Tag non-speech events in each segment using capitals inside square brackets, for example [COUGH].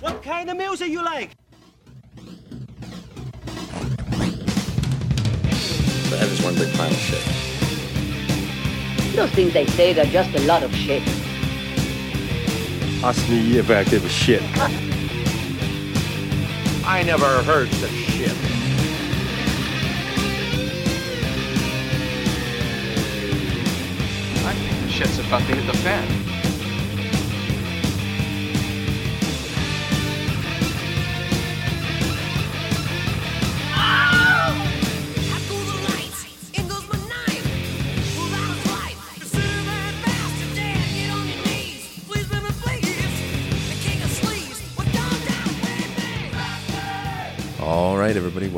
What kind of music you like? That is one big pile of shit. Those things they say, they're just a lot of shit. Ask me if I give a shit. I never heard such shit. I think the shit's about to hit the fan.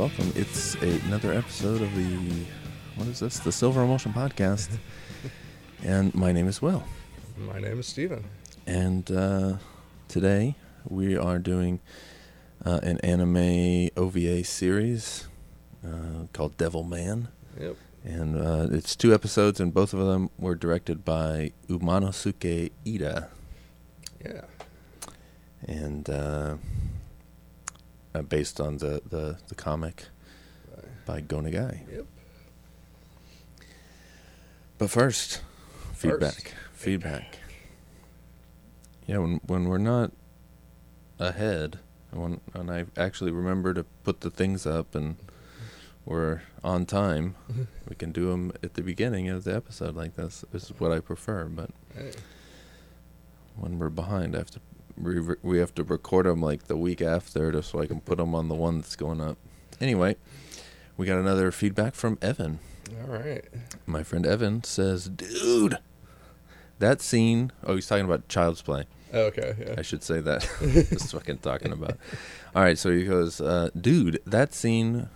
Welcome. It's a, another episode of the what is this? The Silver Emulsion Podcast, [LAUGHS] and my name is Will. My name is Stephen. And uh, today we are doing uh, an anime OVA series uh, called Devil Man, Yep. and uh, it's two episodes, and both of them were directed by Umanosuke Iida, Yeah. and uh, based on the, the, the comic by Go Nagai. Yep. But first, feedback. Feedback. Yeah, when when we're not ahead, and when when I actually remember to put the things up and we're on time, [LAUGHS] we can do them at the beginning of the episode like this. This is what I prefer. But Hey. when we're behind, I have to we we have to record them like the week after, just so I can put them on the one that's going up. Anyway, we got another feedback from Evan. All right. My friend Evan says, "Dude, that scene. Oh, he's talking about Child's Play. Okay. Yeah. I should say that. [LAUGHS] [LAUGHS] Just fucking talking about. All right, so he goes, uh, dude, that scene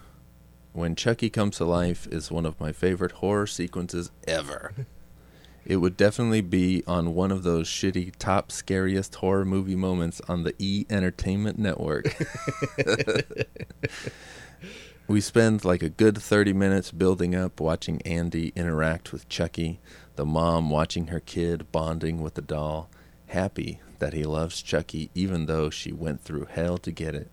when Chucky comes to life is one of my favorite horror sequences ever. It would definitely be on one of those shitty top scariest horror movie moments on the E Entertainment Network. [LAUGHS] we spend like a good 30 minutes building up watching Andy interact with Chucky, the mom watching her kid bonding with the doll, happy that he loves Chucky even though she went through hell to get it.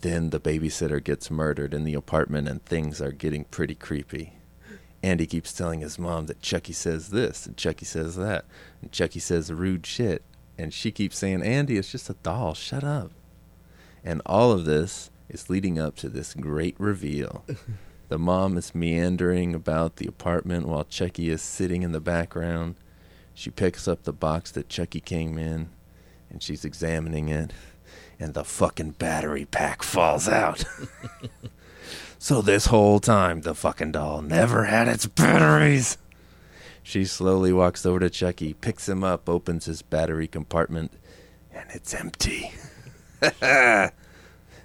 Then the babysitter gets murdered in the apartment and things are getting pretty creepy. Andy keeps telling his mom that Chucky says this and Chucky says that and Chucky says rude shit and she keeps saying Andy it's just a doll shut up. And all of this is leading up to this great reveal. [LAUGHS] the mom is meandering about the apartment while Chucky is sitting in the background. She picks up the box that Chucky came in and she's examining it and the fucking battery pack falls out. [LAUGHS] [LAUGHS] so this whole time the fucking doll never had its batteries. She slowly walks over to Chucky, picks him up, opens his battery compartment, and it's empty. [LAUGHS] then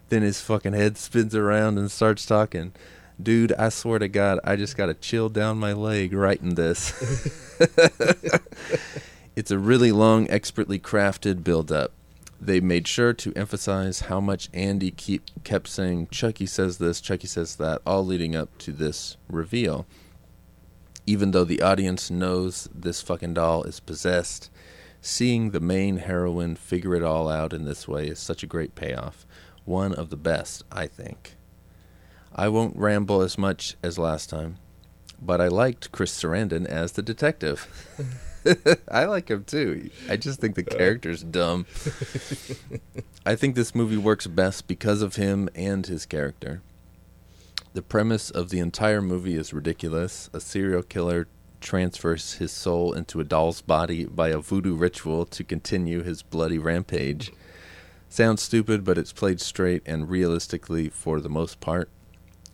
his fucking head spins around and starts talking. Dude, I swear to God, I just got a chill down my leg writing this. [LAUGHS] it's a really long, expertly crafted build up. They made sure to emphasize how much Andy keep, kept saying, Chucky says this, Chucky says that, all leading up to this reveal. Even though the audience knows this fucking doll is possessed, seeing the main heroine figure it all out in this way is such a great payoff. One of the best, I think. I won't ramble as much as last time, but I liked Chris Sarandon as the detective. [LAUGHS] [LAUGHS] I like him too. I just think the uh. character's dumb. [LAUGHS] I think this movie works best because of him and his character. The premise of the entire movie is ridiculous. A serial killer transfers his soul into a doll's body by a voodoo ritual to continue his bloody rampage. Sounds stupid, but it's played straight and realistically for the most part.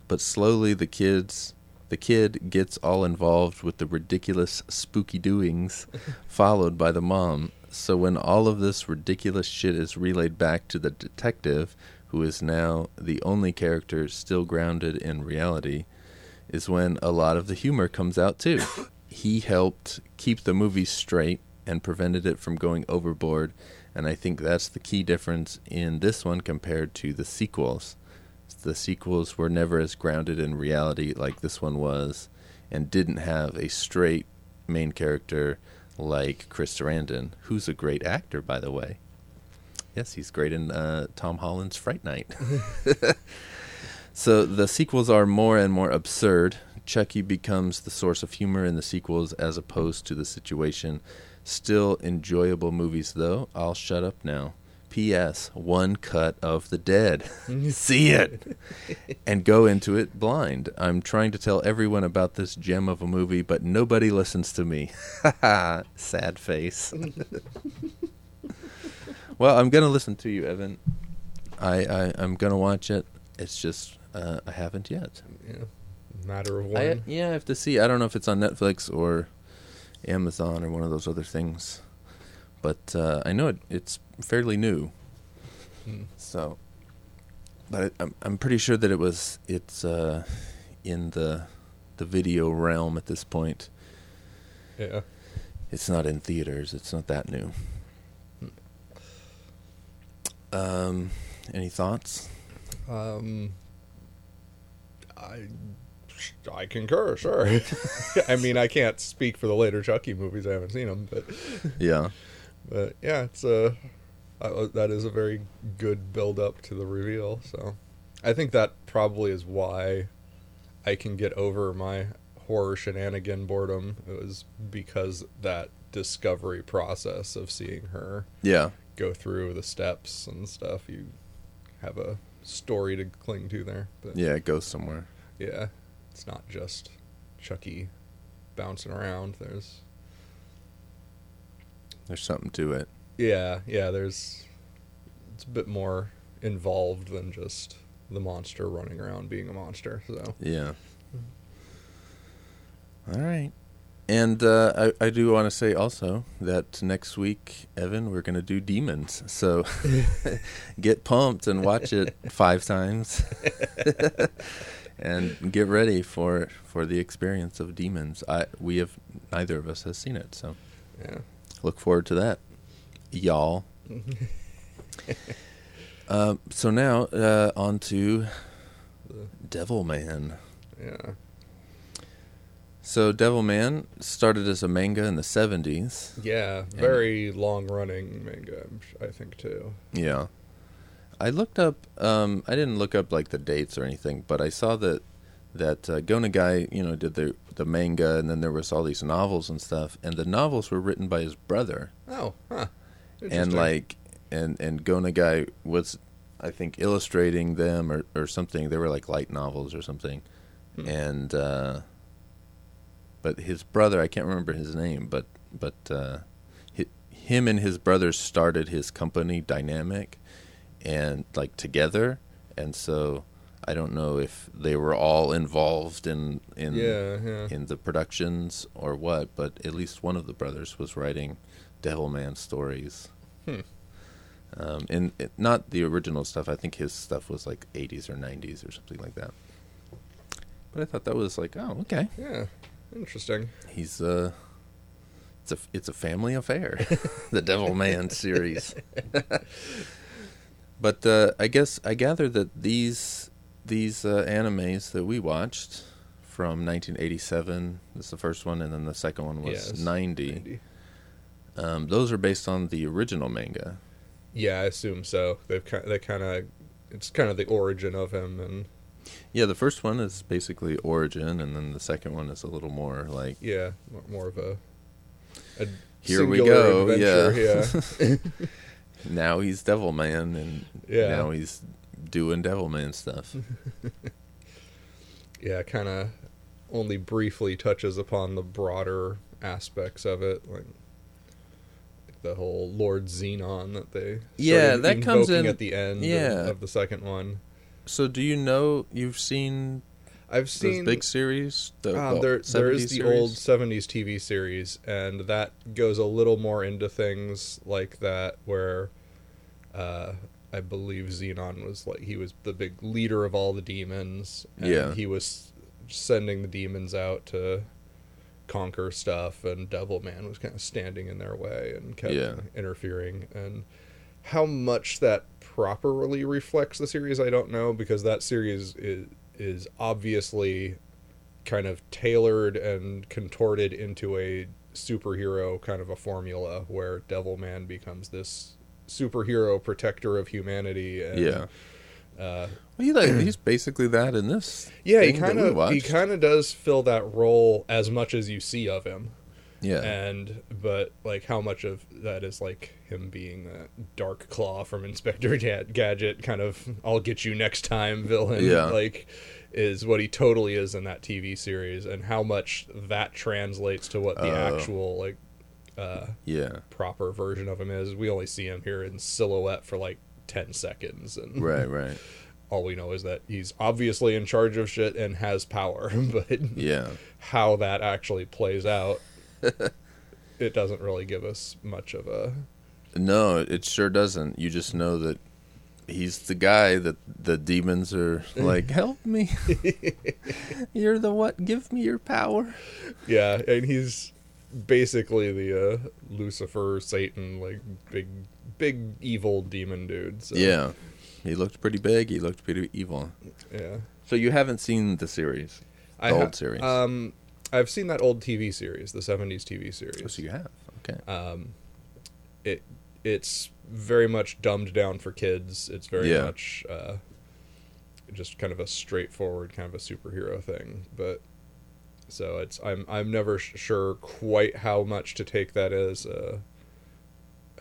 But slowly the kids the kid gets all involved with the ridiculous spooky doings [LAUGHS] followed by the mom. So when all of this ridiculous shit is relayed back to the detective, who is now the only character still grounded in reality, is when a lot of the humor comes out too. [COUGHS] he helped keep the movie straight and prevented it from going overboard, and I think that's the key difference in this one compared to the sequels. The sequels were never as grounded in reality like this one was, and didn't have a straight main character like Chris Sarandon, who's a great actor, by the way. Yes, he's great in uh, Tom Holland's Fright Night. [LAUGHS] so the sequels are more and more absurd. Chucky becomes the source of humor in the sequels as opposed to the situation. Still enjoyable movies, though. I'll shut up now. P.S. One cut of the dead. [LAUGHS] [LAUGHS] See it and go into it blind. I'm trying to tell everyone about this gem of a movie, but nobody listens to me. [LAUGHS] Sad face. well, I'm gonna listen to you, Evan. I, I I'm gonna watch it. It's just uh, I haven't yet. Yeah. Matter of one. I, yeah, I have to see. I don't know if it's on Netflix or Amazon or one of those other things, but uh, I know it, it's fairly new. Hmm. So, but I, I'm I'm pretty sure that it was it's uh, in the the video realm at this point. Yeah. It's not in theaters. It's not that new. Um, any thoughts? Um, I I concur. Sure. [LAUGHS] I mean, I can't speak for the later Chucky movies. I haven't seen them, but Yeah, [LAUGHS] but yeah, it's a uh, that is a very good build up to the reveal. So I think that probably is why I can get over my horror shenanigan boredom. It was because that discovery process of seeing her yeah, go through the steps and stuff. You have a story to cling to there. But yeah. It goes somewhere. yeah, it's not just Chucky bouncing around. There's There's something to it. Yeah, yeah. There's it's a bit more involved than just the monster running around being a monster. So Yeah. All right. And uh, I, I do want to say also that next week, Evan, we're going to do Demons. So [LAUGHS] get pumped and watch it five times. [LAUGHS] and get ready for for the experience of Demons. I we have neither of us has seen it, so yeah, look forward to that, y'all. [LAUGHS] uh, so now uh, on to Devil Man. yeah, So Devil Man started as a manga in the 70s. yeah. Very long running manga, I think too. Yeah. I looked up um I didn't look up like the dates or anything, but I saw that that uh, Go Nagai, you know, did the the manga and then there was all these novels and stuff and the novels were written by his brother. Oh, huh. And like and and Go Nagai was I think illustrating them or or something. They were like light novels or something. Hmm. And uh but his brother, I can't remember his name, but but uh hi, him and his brother started his company Dynamic and like together and so I don't know if they were all involved in in yeah, yeah. in the productions or what, but at least one of the brothers was writing Devilman stories. Hmm. Um, and it, not the original stuff. I think his stuff was like 80s or 90s or something like that. But I thought that was like, oh, okay. Yeah, interesting. He's uh, it's a it's a family affair, [LAUGHS] [LAUGHS] the Devilman series. [LAUGHS] but uh, I guess I gather that these these uh, animes that we watched from 1987, this is the first one, and then the second one was Yes, 90. 90. Um, those are based on the original manga. Yeah, I assume so. They've kind they kind of it's kind of the origin of him and Yeah, the first one is basically origin, and then the second one is a little more like yeah, more of a, a Here we go, adventure, yeah. [LAUGHS] now he's Devil Man, and Yeah. now he's doing Devil Man stuff. [LAUGHS] yeah, kind of only briefly touches upon the broader aspects of it, like the whole Lord Xenon that they Yeah, that comes in- at the end yeah. of, of the second one. So, do you know you've seen I've those seen big series? The, Uh, there, there 70s the series? old 70s TV series, and that goes a little more into things like that, where uh, I believe Xenon was like, he was the big leader of all the demons. And Yeah. He was sending the demons out to conquer stuff, and Devil Man was kind of standing in their way and kept Yeah. interfering. And how much that properly reflects the series, I don't know, because that series is, is obviously kind of tailored and contorted into a superhero kind of a formula where Devil Man becomes this superhero protector of humanity. And, Yeah. Uh, he like [CLEARS THROAT] he's basically that in this. yeah, he kind of he kind of does fill that role as much as you see of him. Yeah. and but like how much of that is like him being that dark claw from [LAUGHS] inspector gadget kind of i'll get you next time villain Yeah. like is what he totally is in that tv series and how much that translates to what the Oh. actual like uh yeah. proper version of him is we only see him here in silhouette for like 10 seconds and Right. Right. [LAUGHS] all we know is that he's obviously in charge of shit and has power [LAUGHS] but Yeah. how that actually plays out [LAUGHS] it doesn't really give us much of a No, it sure doesn't. You just know that he's the guy that the demons are [LAUGHS] like, help me. You're the what? Give me your power. yeah and he's basically the uh lucifer satan like big big evil demon dude so, Yeah. He looked pretty big. He looked pretty evil. yeah So you haven't seen the series, the ha- old series. um i've seen that old tv series the 70s tv oh, series so you have. Okay. um it it's very much dumbed down for kids it's very Yeah. much uh just kind of a straightforward kind of a superhero thing but so it's i'm i'm never sh- sure quite how much to take that as a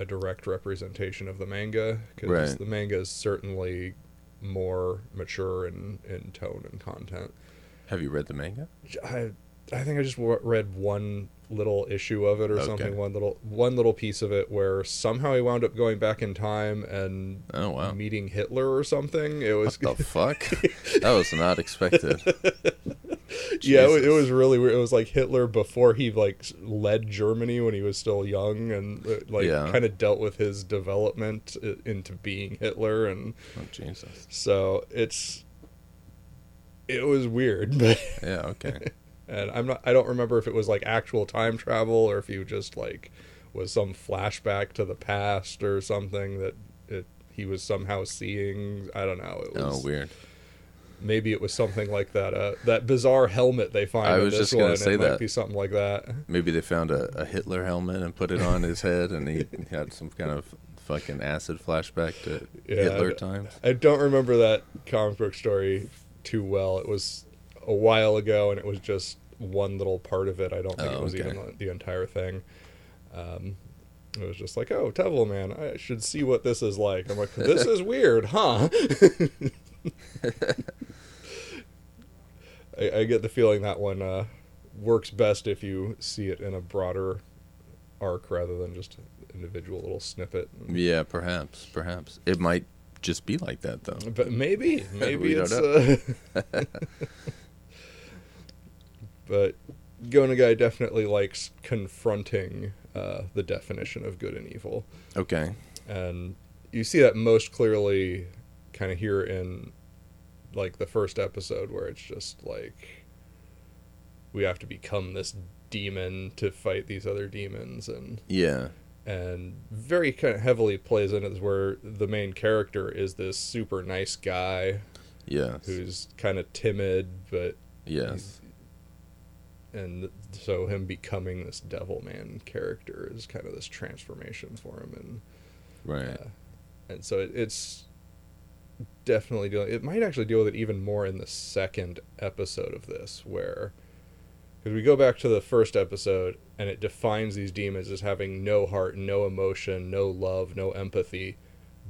a direct representation of the manga because Right. the manga is certainly more mature in in tone and content have you read the manga? I I think I just w- read one little issue of it or Okay. something, one little one little piece of it where somehow he wound up going back in time and Oh wow. meeting Hitler or something. It was What the [LAUGHS] fuck? that was not expected. [LAUGHS] [LAUGHS] yeah, it, it was really weird. It was like Hitler before he like led Germany when he was still young and uh, like Yeah. kind of dealt with his development into being Hitler and Oh Jesus. so it's it was weird, [LAUGHS] but Yeah. Okay. [LAUGHS] and I'm not I don't remember if it was like actual time travel or if he just like was some flashback to the past or something that it he was somehow seeing. I don't know. It was Oh weird. Maybe it was something like that uh that bizarre helmet they find I in was this just gonna say it might that. be something like that. Maybe they found a, a Hitler helmet and put it on his head, and he [LAUGHS] had some kind of fucking acid flashback to Yeah, Hitler times. I don't remember that comic book story too well. It was a while ago and it was just one little part of it. I don't think Oh, it was okay. even the, entire thing. Um, it was just like, oh, Devil Man, I should see what this is like. I'm like, this [LAUGHS] is weird, huh? [LAUGHS] [LAUGHS] I, I get the feeling that one uh, works best if you see it in a broader arc rather than just an individual little snippet. Yeah, perhaps, perhaps it might just be like that though. But maybe, [LAUGHS] maybe it's. Uh... [LAUGHS] but Go Nagai definitely likes confronting uh, the definition of good and evil, Okay. and you see that most clearly, kind of here in, like the first episode where it's just like, we have to become this demon to fight these other demons, and Yeah. and very kind of heavily plays in this where the main character is this super nice guy yeah who's kind of timid, but yes. and so him becoming this devil man character is kind of this transformation for him, and Right. uh, and so it, it's definitely dealing. It might actually deal with it even more in the second episode of this, where because we go back to the first episode and it defines these demons as having no heart, no emotion, no love, no empathy.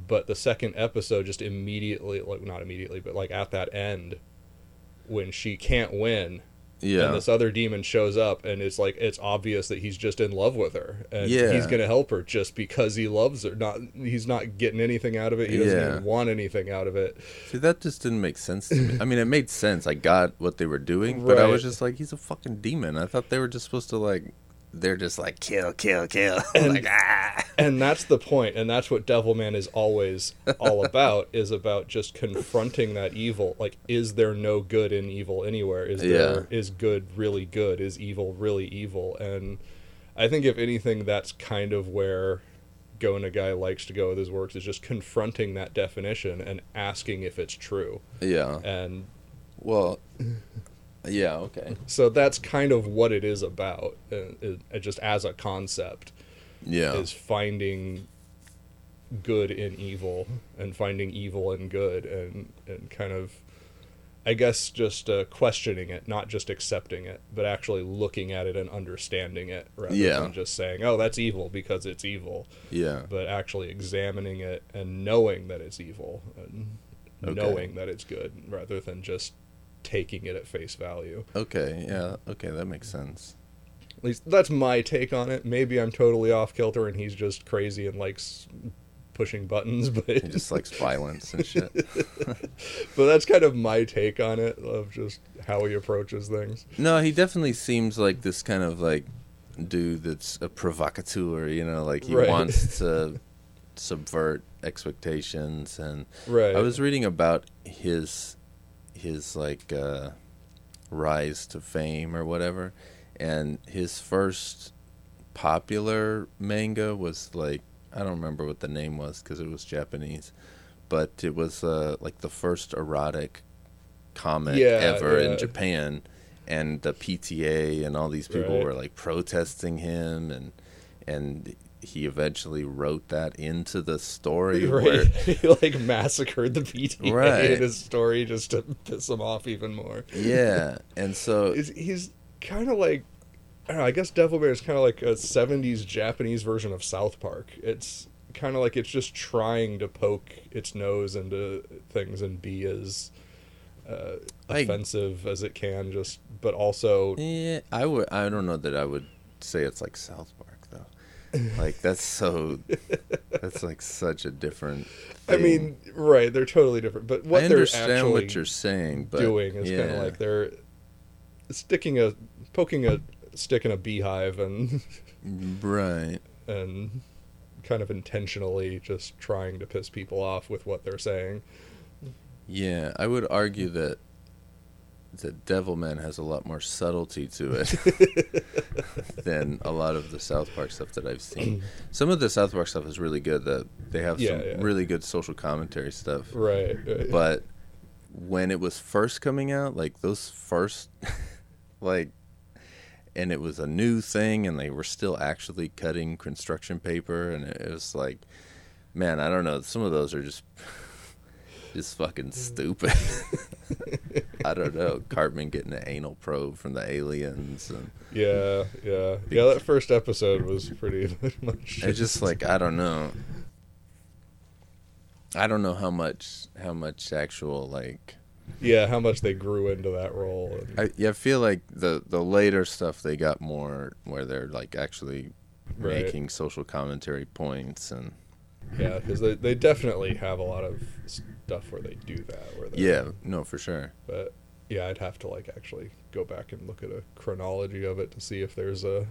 But the second episode just immediately, like not immediately, but like at that end, when she can't win, yeah. and this other demon shows up and it's like it's obvious that he's just in love with her and Yeah. he's gonna help her just because he loves her not he's not getting anything out of it he doesn't Yeah. even want anything out of it See, that just didn't make sense to me. I mean, it made sense. I got what they were doing, but I was just like, he's a fucking demon. I thought they were just supposed to like, they're just like kill, kill, kill. [LAUGHS] like ah. and that's the point and that's what devilman is always all [LAUGHS] about is about just confronting that evil like is there no good in evil anywhere is there is good really good is evil really evil and i think if anything that's kind of where Go Nagai likes to go with his works is just confronting that definition and asking if it's true Yeah. and Well. Yeah. Okay. so that's kind of what it is about uh, it, it just as a concept Yeah. is finding good in evil and finding evil in good and and kind of I guess just uh, questioning it, not just accepting it, but actually looking at it and understanding it rather Yeah. than just saying, "Oh, that's evil because it's evil," Yeah. but actually examining it and knowing that it's evil and Okay. knowing that it's good rather than just taking it at face value. Okay. Yeah. Okay. That makes sense. At least that's my take on it. Maybe I'm totally off kilter and he's just crazy and likes pushing buttons, [LAUGHS] but He just likes violence and shit. [LAUGHS] but that's kind of my take on it of just how he approaches things. No, he definitely seems like this kind of like dude that's a provocateur. You know, like he Right. wants to [LAUGHS] subvert expectations. And Right. I was reading about his his like uh, rise to fame or whatever, and his first popular manga was like I don't remember what the name was because it was Japanese, but it was uh, like the first erotic comic Yeah, ever yeah. in Japan, and the PTA and all these people Right. were like protesting him, and and he eventually wrote that into the story. [LAUGHS] Where, Right. [LAUGHS] he like massacred the PTA Right. in his story just to piss him off even more. yeah, and so [LAUGHS] Is he's kind of like I don't know, I guess Devilman is kind of like a 70s Japanese version of South Park. It's kind of like it's just trying to poke its nose into things and be as uh, I- offensive as it can just but also Yeah, I would. I don't know that I would say it's like South Park. Like that's so. that's like such a different. I mean, right, they're totally different, but what I they're actually what you're saying, but doing is yeah. kind of like they're sticking a poking a stick in a beehive and right. and kind of intentionally just trying to piss people off with what they're saying. Yeah, I would argue that that Devilman has a lot more subtlety to it [LAUGHS] than a lot of the South Park stuff that I've seen. Some of the South Park stuff is really good. That they have Yeah, some yeah. really good social commentary stuff. Right. right. but when it was first coming out like those first [LAUGHS] like and it was a new thing and they were still actually cutting construction paper and it was like man i don't know some of those are just [LAUGHS] just fucking stupid [LAUGHS] i don't know cartman getting an anal probe from the aliens and yeah, yeah, yeah. That first episode was pretty [LAUGHS] much. it's just like i don't know i don't know how much how much actual like yeah, how much they grew into that role. And, I yeah, I feel like the the later stuff they got more where they're like actually Right. making social commentary points and yeah, because they they definitely have a lot of stuff where they do that. Where they, yeah, no for sure. but yeah, I'd have to like actually go back and look at a chronology of it to see if there's a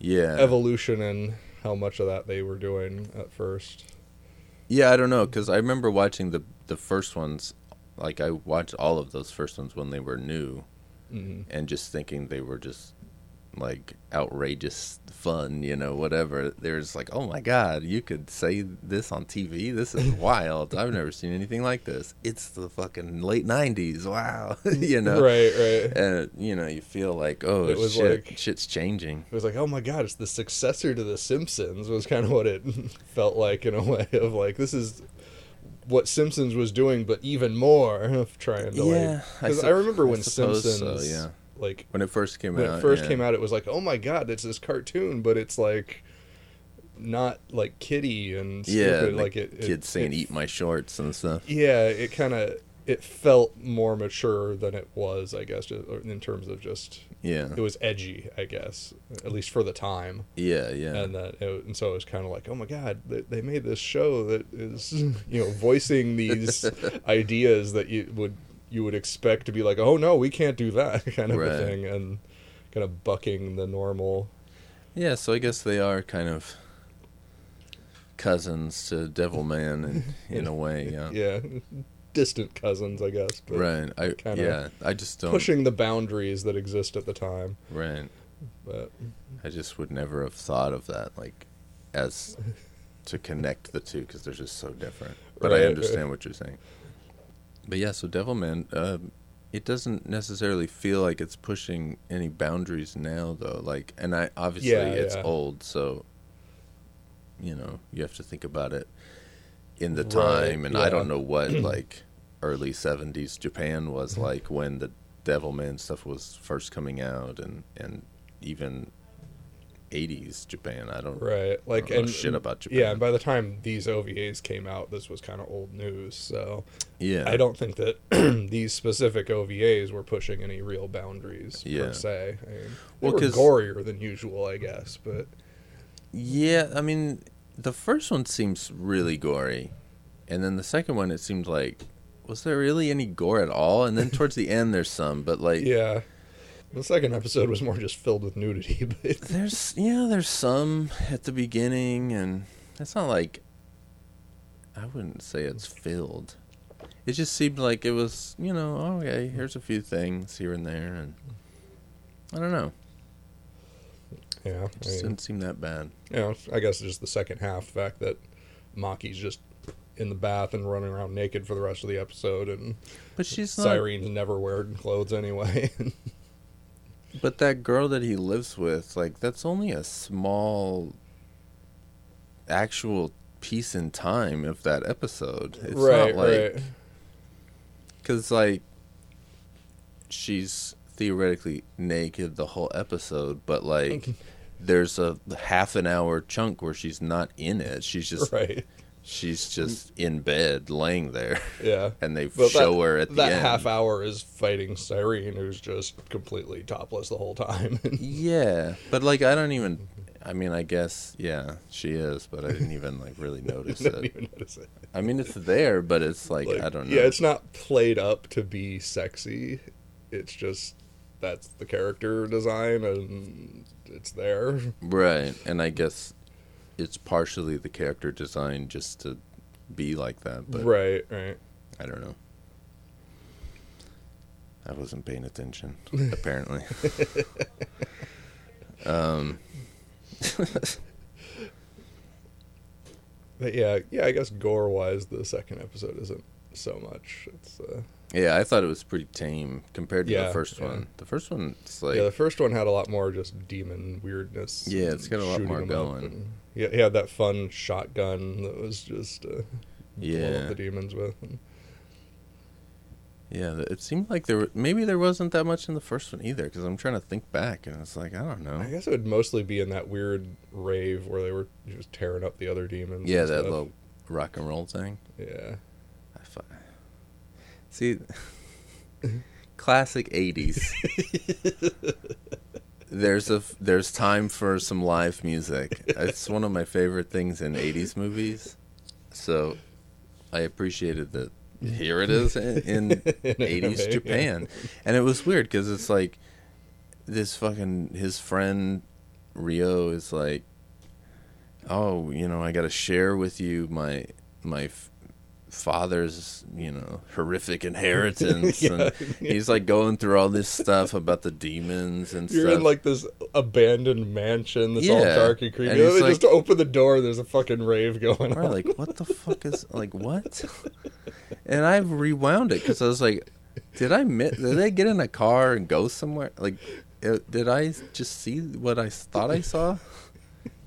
Yeah. evolution in how much of that they were doing at first. yeah, I don't know cuz I remember watching the the first ones like I watched all of those first ones when they were new hmm and just thinking they were just like outrageous fun, you know, whatever. There's like, "Oh my god, you could say this on TV? This is [LAUGHS] wild. I've never seen anything like this. It's the fucking late 90s. Wow." [LAUGHS] you know. Right, right. and you know you feel like oh It was shit like- shit's changing It was like, oh my god, it's the successor to The Simpsons. Was kind of what it [LAUGHS] felt like in a way of like this is what Simpsons was doing, but even more of trying to Yeah, like. I sup- I, remember I when so, Simpsons, yeah. Like when it first came when out it first yeah. came out, it was like, oh my god, it's this cartoon, but it's like not like kiddie and yeah stupid. like, like it, it kids saying it- eat my shorts and stuff Yeah, it kind of it felt more mature than it was, I guess, in terms of just yeah it was edgy, I guess, at least for the time. yeah yeah and that it, and so it was kind of like oh my god they, they made this show that is [LAUGHS] you know voicing these [LAUGHS] ideas that you would you would expect to be like oh no we can't do that [LAUGHS] kind of Right. a thing and kind of bucking the normal. Yeah so i guess they are kind of cousins to devilman in, [LAUGHS] in a way [LAUGHS] yeah. Yeah distant cousins i guess but right i yeah i just don't pushing the boundaries that exist at the time. Right. But i just would never have thought of that like as to connect the two because they're just so different. But Right, i right. understand what you're saying but yeah so devilman um, it doesn't necessarily feel like it's pushing any boundaries now though like and i obviously Yeah, it's yeah. old so you know you have to think about it in the Right, time, and I don't know what [CLEARS THROAT] like early '70s Japan was Mm-hmm. like when the Devilman stuff was first coming out, and and even '80s Japan. I don't Right. Like know and shit about Japan. Yeah, and by the time these OVAs came out, this was kind of old news. So yeah. I don't think that [CLEARS THROAT] these specific OVAs were pushing any real boundaries Yeah. per se. I mean, they Well, were 'cause- gorier than usual, I guess. But Yeah, I mean, the first one seems really gory, and then the second one, it seemed like was there really any gore at all? And then towards the end, there's some, but like yeah, the second episode was more just filled with nudity. [LAUGHS] But there's yeah, there's some at the beginning, and it's not like I wouldn't say it's filled. It just seemed like it was, you know, oh, okay, here's a few things here and there, and I don't know, yeah, it I mean, didn't seem that bad. know, I guess just the second half, the fact that Maki's just in the bath and running around naked for the rest of the episode, and But she's not. Sirene's never wearing clothes anyway. [LAUGHS] But that girl that he lives with, like, that's only a small actual piece in time of that episode. It's right, not like right. because like she's theoretically naked the whole episode, but like [LAUGHS] there's a half an hour chunk where she's not in it. She's just Right. She's just in bed laying there, Yeah. [LAUGHS] and they But show that, her at the that end. half hour is fighting Sirene, who's just completely topless the whole time. [LAUGHS] Yeah, but like I don't even. I mean, I guess yeah, she is, but I didn't even like really [LAUGHS] notice Didn't it. even notice it. I mean, it's there, but it's like, Like, I don't know. Yeah, it's not played up to be sexy. It's just that's the character design, and it's there. right, and I guess it's partially the character design just to be like that, but right, right. I don't know. I wasn't paying attention, [LAUGHS] apparently. [LAUGHS] um, [LAUGHS] But yeah, yeah. I guess gore wise, the second episode isn't so much. It's uh, yeah, I thought it was pretty tame compared to Yeah, the first yeah. one. The first one, it's like yeah. The first one had a lot more just demon weirdness. Yeah, it's got a lot more going. and- yeah, he had that fun shotgun that was just uh, Yeah. up the demons with. And, Yeah, it seemed like there were, maybe there wasn't that much in the first one either because I'm trying to think back and it's like I don't know. I guess it would mostly be in that weird rave where they were just tearing up the other demons. Yeah, that stuff. little rock and roll thing. Yeah. I fi- See, [LAUGHS] classic '80s. [LAUGHS] there's a there's time for some live music. It's one of my favorite things in '80s movies. So, I appreciated that. Here it is in, in In 80s yeah. Japan, and it was weird because it's like this fucking his friend Ryo is like, oh, you know, I got to share with you my my f- father's you know horrific [LAUGHS] inheritance, Yeah. and he's like going through all this stuff about the demons and stuff. You're stuff. in like this abandoned mansion that's all Yeah, dark and creepy. and they like- just open the door. There's a fucking rave going on. like what the fuck is like what? And I rewound it because I was like, did I mi- did they get in a car and go somewhere? Like, did I just see what I thought I saw?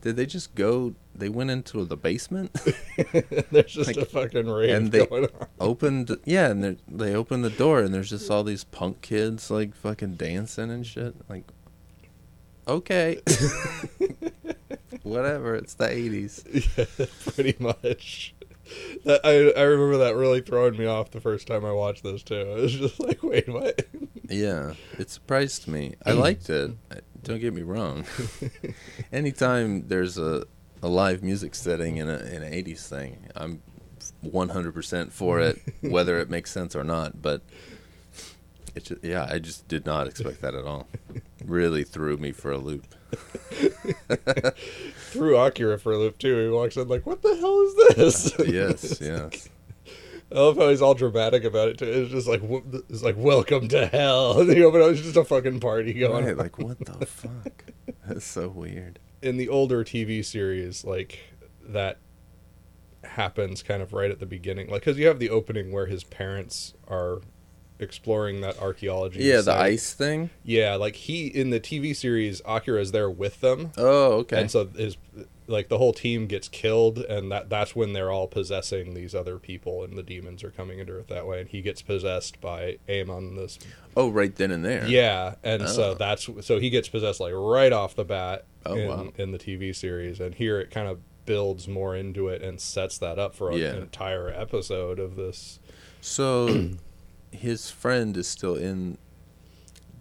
Did they just go? They went into the basement, [LAUGHS] There's just like- a fucking rave and they going on. opened. Yeah, and they- they opened the door, and there's just all these punk kids like fucking dancing and shit. Like, okay, whatever. It's the '80s. [LAUGHS] Yeah, pretty much. That, I I remember that really throwing me off the first time I watched this too. I was just like, wait, what? Yeah, it surprised me. I [CLEARS THROAT] liked it. Don't get me wrong. [LAUGHS] Anytime there's a, a live music setting in a in an '80s thing, I'm 100% for it, [LAUGHS] whether it makes sense or not. But it just, yeah, I just did not expect that at all. Really threw me for a loop. [LAUGHS] Threw Akira for a loop too. He walks in like, what the hell is this? [LAUGHS] Yes, yes. I love how he's all dramatic about it too. It's just like w- it's like welcome to hell. And you open up, it's just a fucking party going. Right, on. like what the fuck? That's so weird. In the older TV series, like that happens kind of right at the beginning, like because you have the opening where his parents are exploring that archaeology. Yeah, the ice thing. Yeah, like he in the TV series, Akira is there with them, Oh, okay. and so his like the whole team gets killed, and that that's when they're all possessing these other people, and the demons are coming into Earth that way, and he gets possessed by Amon, this Oh, right then and there. yeah, and Oh. so that's so he gets possessed like right off the bat Oh, in, wow. in the TV series, and here it kind of builds more into it and sets that up for Yeah. an entire episode of this. So [CLEARS THROAT] his friend is still in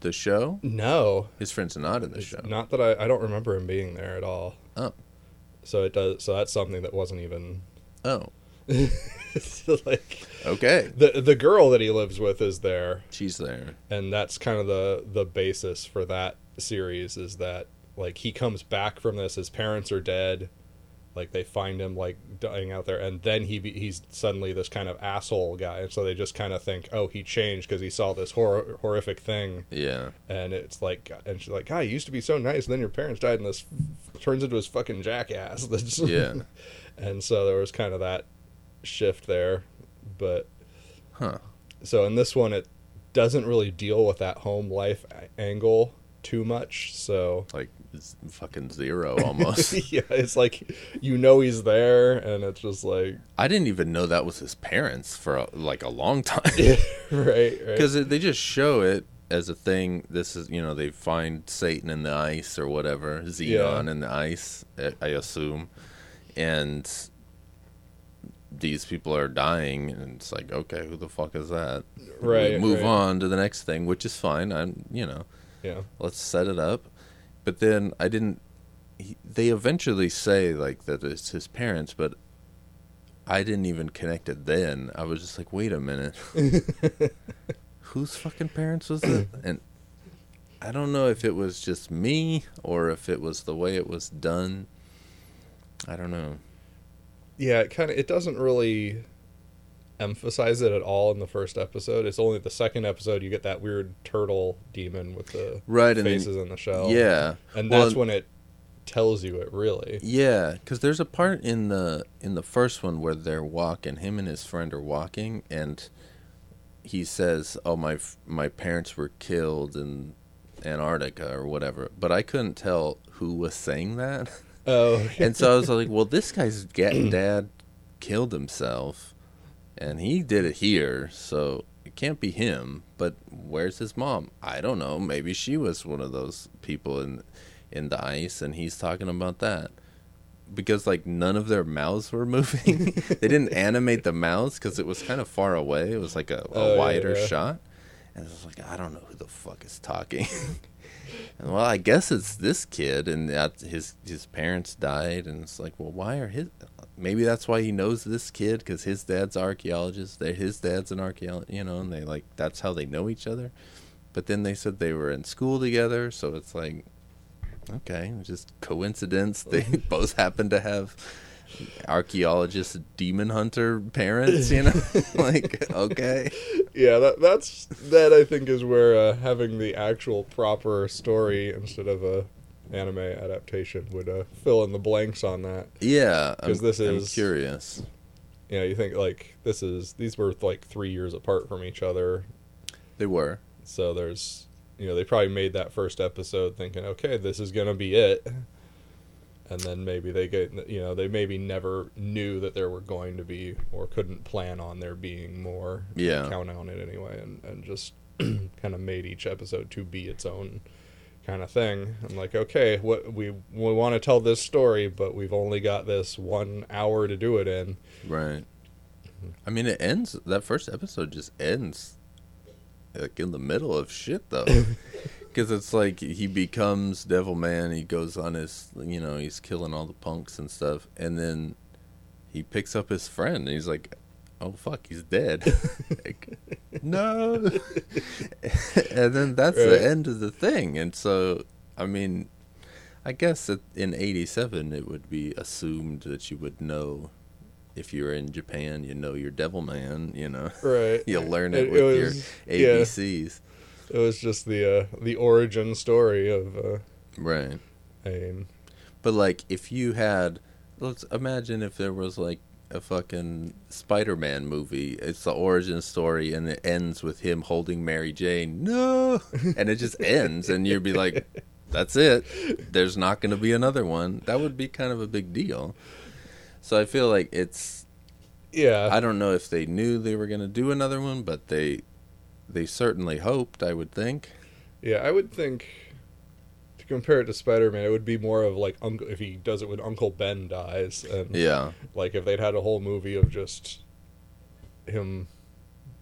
the show. No, His friend's not in the it's show. not that I I don't remember him being there at all. Oh. So it does. So that's something that wasn't even Oh, [LAUGHS] like okay. the the girl that he lives with is there, She's there. and that's kind of the the basis for that series is that like he comes back from this his parents are dead like they find him like dying out there and then he he's suddenly this kind of asshole guy and so they just kind of think oh he changed because he saw this hor- horrific thing Yeah. and it's like and she's like god you used to be so nice and then your parents died and this turns into his fucking jackass [LAUGHS] Yeah. [LAUGHS] and so there was kind of that shift there but Huh. so in this one it doesn't really deal with that home life angle too much so Like fucking zero almost. [LAUGHS] yeah it's like you know he's there and it's just like I didn't even know that was his parents for a, like a long time. [LAUGHS] right right Because they just show it as a thing. This is, you know, they find Satan in the ice or whatever, Xenon Yeah. in the ice, I- assume. And these people are dying, and it's like, okay, who the fuck is that? We Right, move right. on to the next thing, which is fine. I'm, you know, yeah let's set it up. But then I didn't. He, they eventually say like that it's his parents, but I didn't even connect it then. I was just like, wait a minute, [LAUGHS] whose fucking parents was it? [CLEARS THROAT] And I don't know if it was just me or if it was the way it was done. I don't know. yeah it kind of it doesn't really emphasize it at all in the first episode. It's only the second episode you get that weird turtle demon with the Right, faces in the shell. Yeah, and Well, that's when it tells you it really. Yeah, because there's a part in the in the first one where they're walking. Him and his friend are walking, and he says, "Oh, my my parents were killed in Antarctica or whatever." But I couldn't tell who was saying that, oh [LAUGHS] and so I was like, "Well, this guy's [CLEARS THROAT] dad killed himself, and he did it here, so." It can't be him, but where's his mom? I don't know. Maybe she was one of those people in in the ice, and he's talking about that because like none of their mouths were [LAUGHS] moving. they didn't animate the mouths because it was kind of far away. It was like a, a Oh, wider yeah. shot, and I was like, I don't know who the fuck is talking. [LAUGHS] and well, I guess it's this kid, and that his his parents died, and it's like, well, why are his? Maybe that's why he knows this kid because his dad's archaeologist. They his dad's an archaeologist, you know, and they like that's how they know each other. But then they said they were in school together, so it's like, okay, just coincidence. [LAUGHS] They [LAUGHS] both happen to have archaeologist, demon hunter parents. You know, [LAUGHS] like okay, yeah that that's that i think is where uh, having the actual proper story instead of a anime adaptation would uh, fill in the blanks on that yeah. 'Cause this is I'm curious. you know you think like this is these were like three years apart from each other They were. so there's you know they probably made that first episode thinking okay this is gonna be it and then maybe they get you know they maybe never knew that there were going to be or couldn't plan on there being more Yeah. count on it anyway and and just [CLEARS THROAT] kind of made each episode to be its own kind of thing i'm like okay what we we want to tell this story but we've only got this one hour to do it in Right. I mean, it ends. That first episode just ends like in the middle of shit, though. [LAUGHS] Because it's like he becomes Devil Man. He goes on his, you know, he's killing all the punks and stuff, and then he picks up his friend. and He's like, "Oh fuck, he's dead." [LAUGHS] like, no. and then that's Right. the end of the thing. And so, I mean, I guess that in '87 it would be assumed that you would know if you're in Japan, you know your Devil Man. You know, right [LAUGHS] you'll learn it, It- with it your was- yeah. ABCs. It was just the uh, the origin story of uh, Right. I mean, But like, if you had, let's imagine if there was like a fucking Spider-Man movie. It's the origin story, and it ends with him holding Mary Jane. No, [LAUGHS] and it just ends, and you'd be like, That's it. There's not going to be another one. That would be kind of a big deal. So I feel like it's Yeah. I don't know if they knew they were going to do another one, but they they certainly hoped, I would think. Yeah, I would think to compare it to Spider-Man, it would be more of like Uncle if he does it when Uncle Ben dies, and Yeah. like if they'd had a whole movie of just him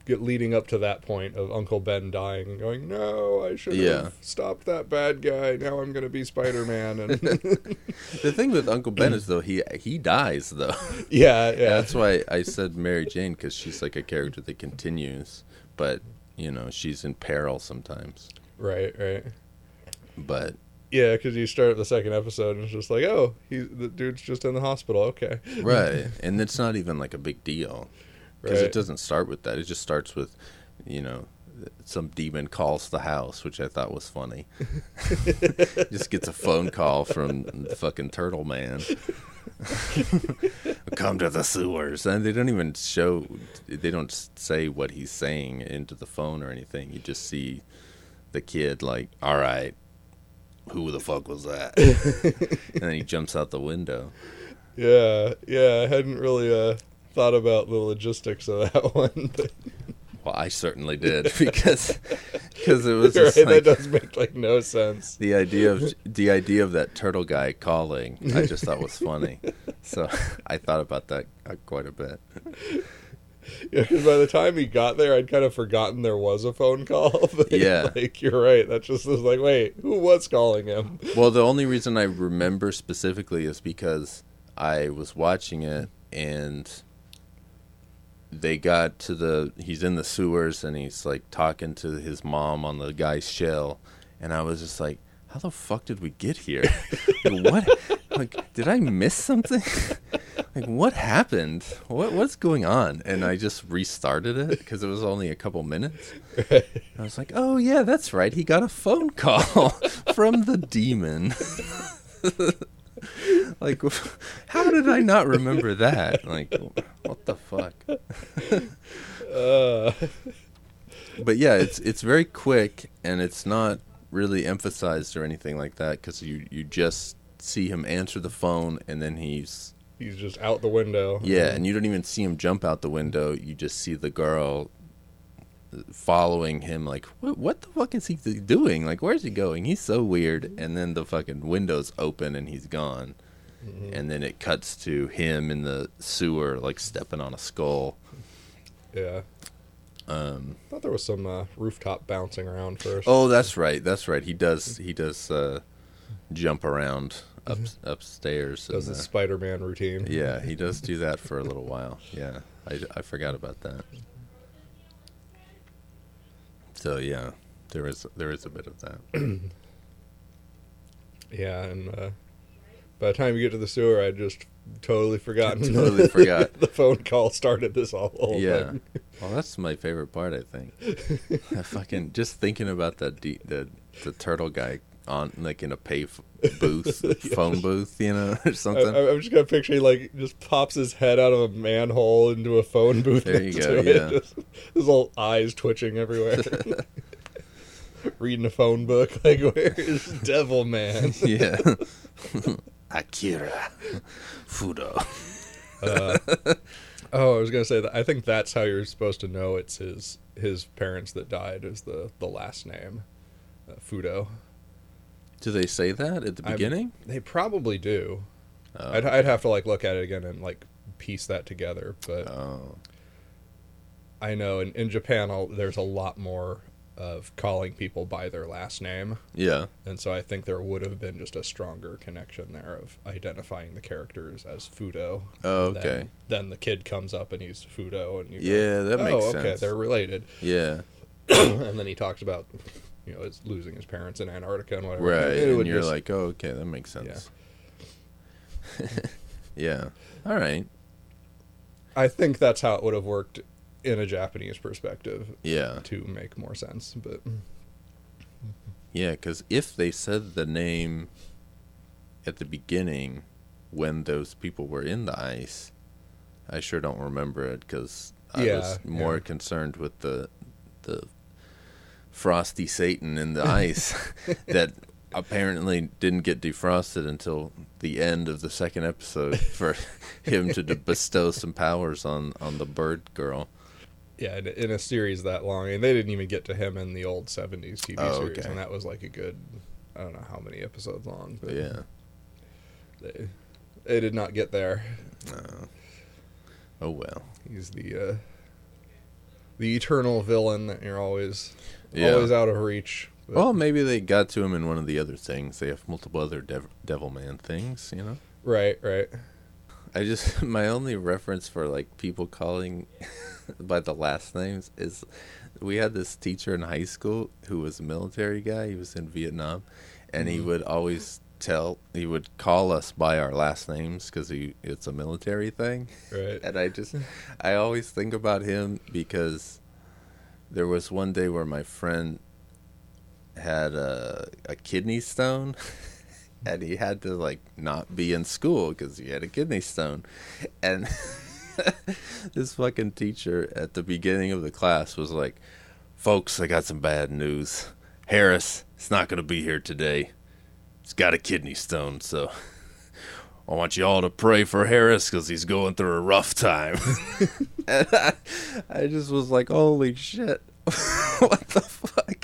get leading up to that point of Uncle Ben dying and going, "No, I should have Yeah. stopped that bad guy. Now I'm going to be Spider-Man." And [LAUGHS] The thing with Uncle Ben is though he he dies though. [LAUGHS] yeah, yeah, That's why I said Mary Jane cuz she's like a character that continues, but you know, she's in peril sometimes. right, right. But Yeah, because you start the second episode and it's just like, oh, he's the dude's just in the hospital. Okay, [LAUGHS] right, and it's not even like a big deal because Right. it doesn't start with that. It just starts with, you know, some demon calls the house, which I thought was funny. [LAUGHS] just gets a phone call from the fucking Turtle Man. [LAUGHS] Come to the sewers, and they don't even show. They don't say what he's saying into the phone or anything. You just see the kid like, "All right, who the fuck was that?" [LAUGHS] and then he jumps out the window. Yeah, yeah. I hadn't really uh, thought about the logistics of that [LAUGHS] one. But Well, I certainly did [LAUGHS] because because it was right, just like, that does make like no sense. the idea of the idea of that turtle guy calling. I just thought was funny, so I thought about that uh, quite a bit. [LAUGHS] Yeah, 'cause by the time he got there, I'd kind of forgotten there was a phone call. [LAUGHS] Yeah. like you're right. That just was like, wait, who was calling him? Well, the only reason I remember specifically is because I was watching it and they got to the he's in the sewers and he's like talking to his mom on the guy's shell and I was just like how the fuck did we get here? [LAUGHS] Like, what? Like, did I miss something? [LAUGHS] like, what happened? What what's going on? And I just restarted it because it was only a couple minutes. [LAUGHS] I was like, oh yeah, that's right. He got a phone call from the demon. like, how did I not remember that? Like, what the fuck? Uh, But yeah, it's it's very quick and it's not really emphasized or anything like that because you you just see him answer the phone and then he's he's just out the window. yeah, and you don't even see him jump out the window. You just see the girl following him. Like, what, what the fuck is he doing? Like, where's he going? He's so weird. And then the fucking windows open and he's gone. Mm-hmm. And then it cuts to him in the sewer, like stepping on a skull. yeah. Um, I thought there was some uh, rooftop bouncing around first. oh, that's right. That's right. He does. He does uh, jump around up upstairs. does the uh, Spider-Man routine? Yeah, he does do that for a little while. Yeah, I, I forgot about that. So yeah, there is there is a bit of that. [CLEARS THROAT] Yeah, and uh, by the time you get to the sewer, I'd just totally forgotten. [LAUGHS] Totally forgot. [LAUGHS] the phone call started this all. whole yeah, thing. well, that's my favorite part. I think. [LAUGHS] I fucking just thinking about that de- the the turtle guy on like in a pay f- booth, phone booth, you know, or something. I- I'm just gonna picture he like just pops his head out of a manhole into a phone booth. There you go, yeah. Just, his little eyes twitching everywhere. Reading a phone book, like where's Devil Man? yeah. Akira [LAUGHS] Fudo. Uh, oh, I was gonna say that. I think that's how you're supposed to know it's his his parents that died is the the last name, uh, Fudo. Do they say that at the I'm- beginning? They probably do. Oh. I'd I'd have to like look at it again and like piece that together, but Oh. I know in in Japan I'll, there's a lot more of calling people by their last name, Yeah. and so I think there would have been just a stronger connection there of identifying the characters as Fudo. Oh, okay. Then, then the kid comes up and he's Fudo, and you go, Yeah, that makes oh, okay, sense. they're related. Yeah. [COUGHS] and then he talks about you know losing his parents in Antarctica and whatever. Right. It And you're just- like, oh, okay, that makes sense. [LAUGHS] Yeah. All right. I think that's how it would have worked in a Japanese perspective Yeah. to make more sense. But Yeah, because if they said the name at the beginning when those people were in the ice, I sure don't remember it because I Yeah, was more yeah. concerned with the the frosty Satan in the ice [LAUGHS] that apparently didn't get defrosted until the end of the second episode for him to bestow some powers on on the bird girl. Yeah, in, in a series that long, and they didn't even get to him in the old '70s TV Oh, series, okay. and that was like a good, I don't know how many episodes long, but yeah. they, they did not get there. Oh well. He's the uh, the eternal villain that you're always Yeah. always out of reach. But- Well, maybe they got to him in one of the other things. They have multiple other dev- Devil Man things, you know. right, right. I just [LAUGHS] my only reference for like people calling [LAUGHS] by the last names is we had this teacher in high school who was a military guy. He was in Vietnam, and he mm-hmm. would always tell he would call us by our last names because he it's a military thing. Right. And I just I always think about him because there was one day where my friend had a a kidney stone [LAUGHS] and he had to like not be in school because he had a kidney stone and [LAUGHS] [LAUGHS] this fucking teacher at the beginning of the class was like folks i got some bad news. Harris is not going to be here today. He's got a kidney stone so [LAUGHS] i want you all to pray for harris because he's going through a rough time. [LAUGHS] And I, I just was like holy shit. What the fuck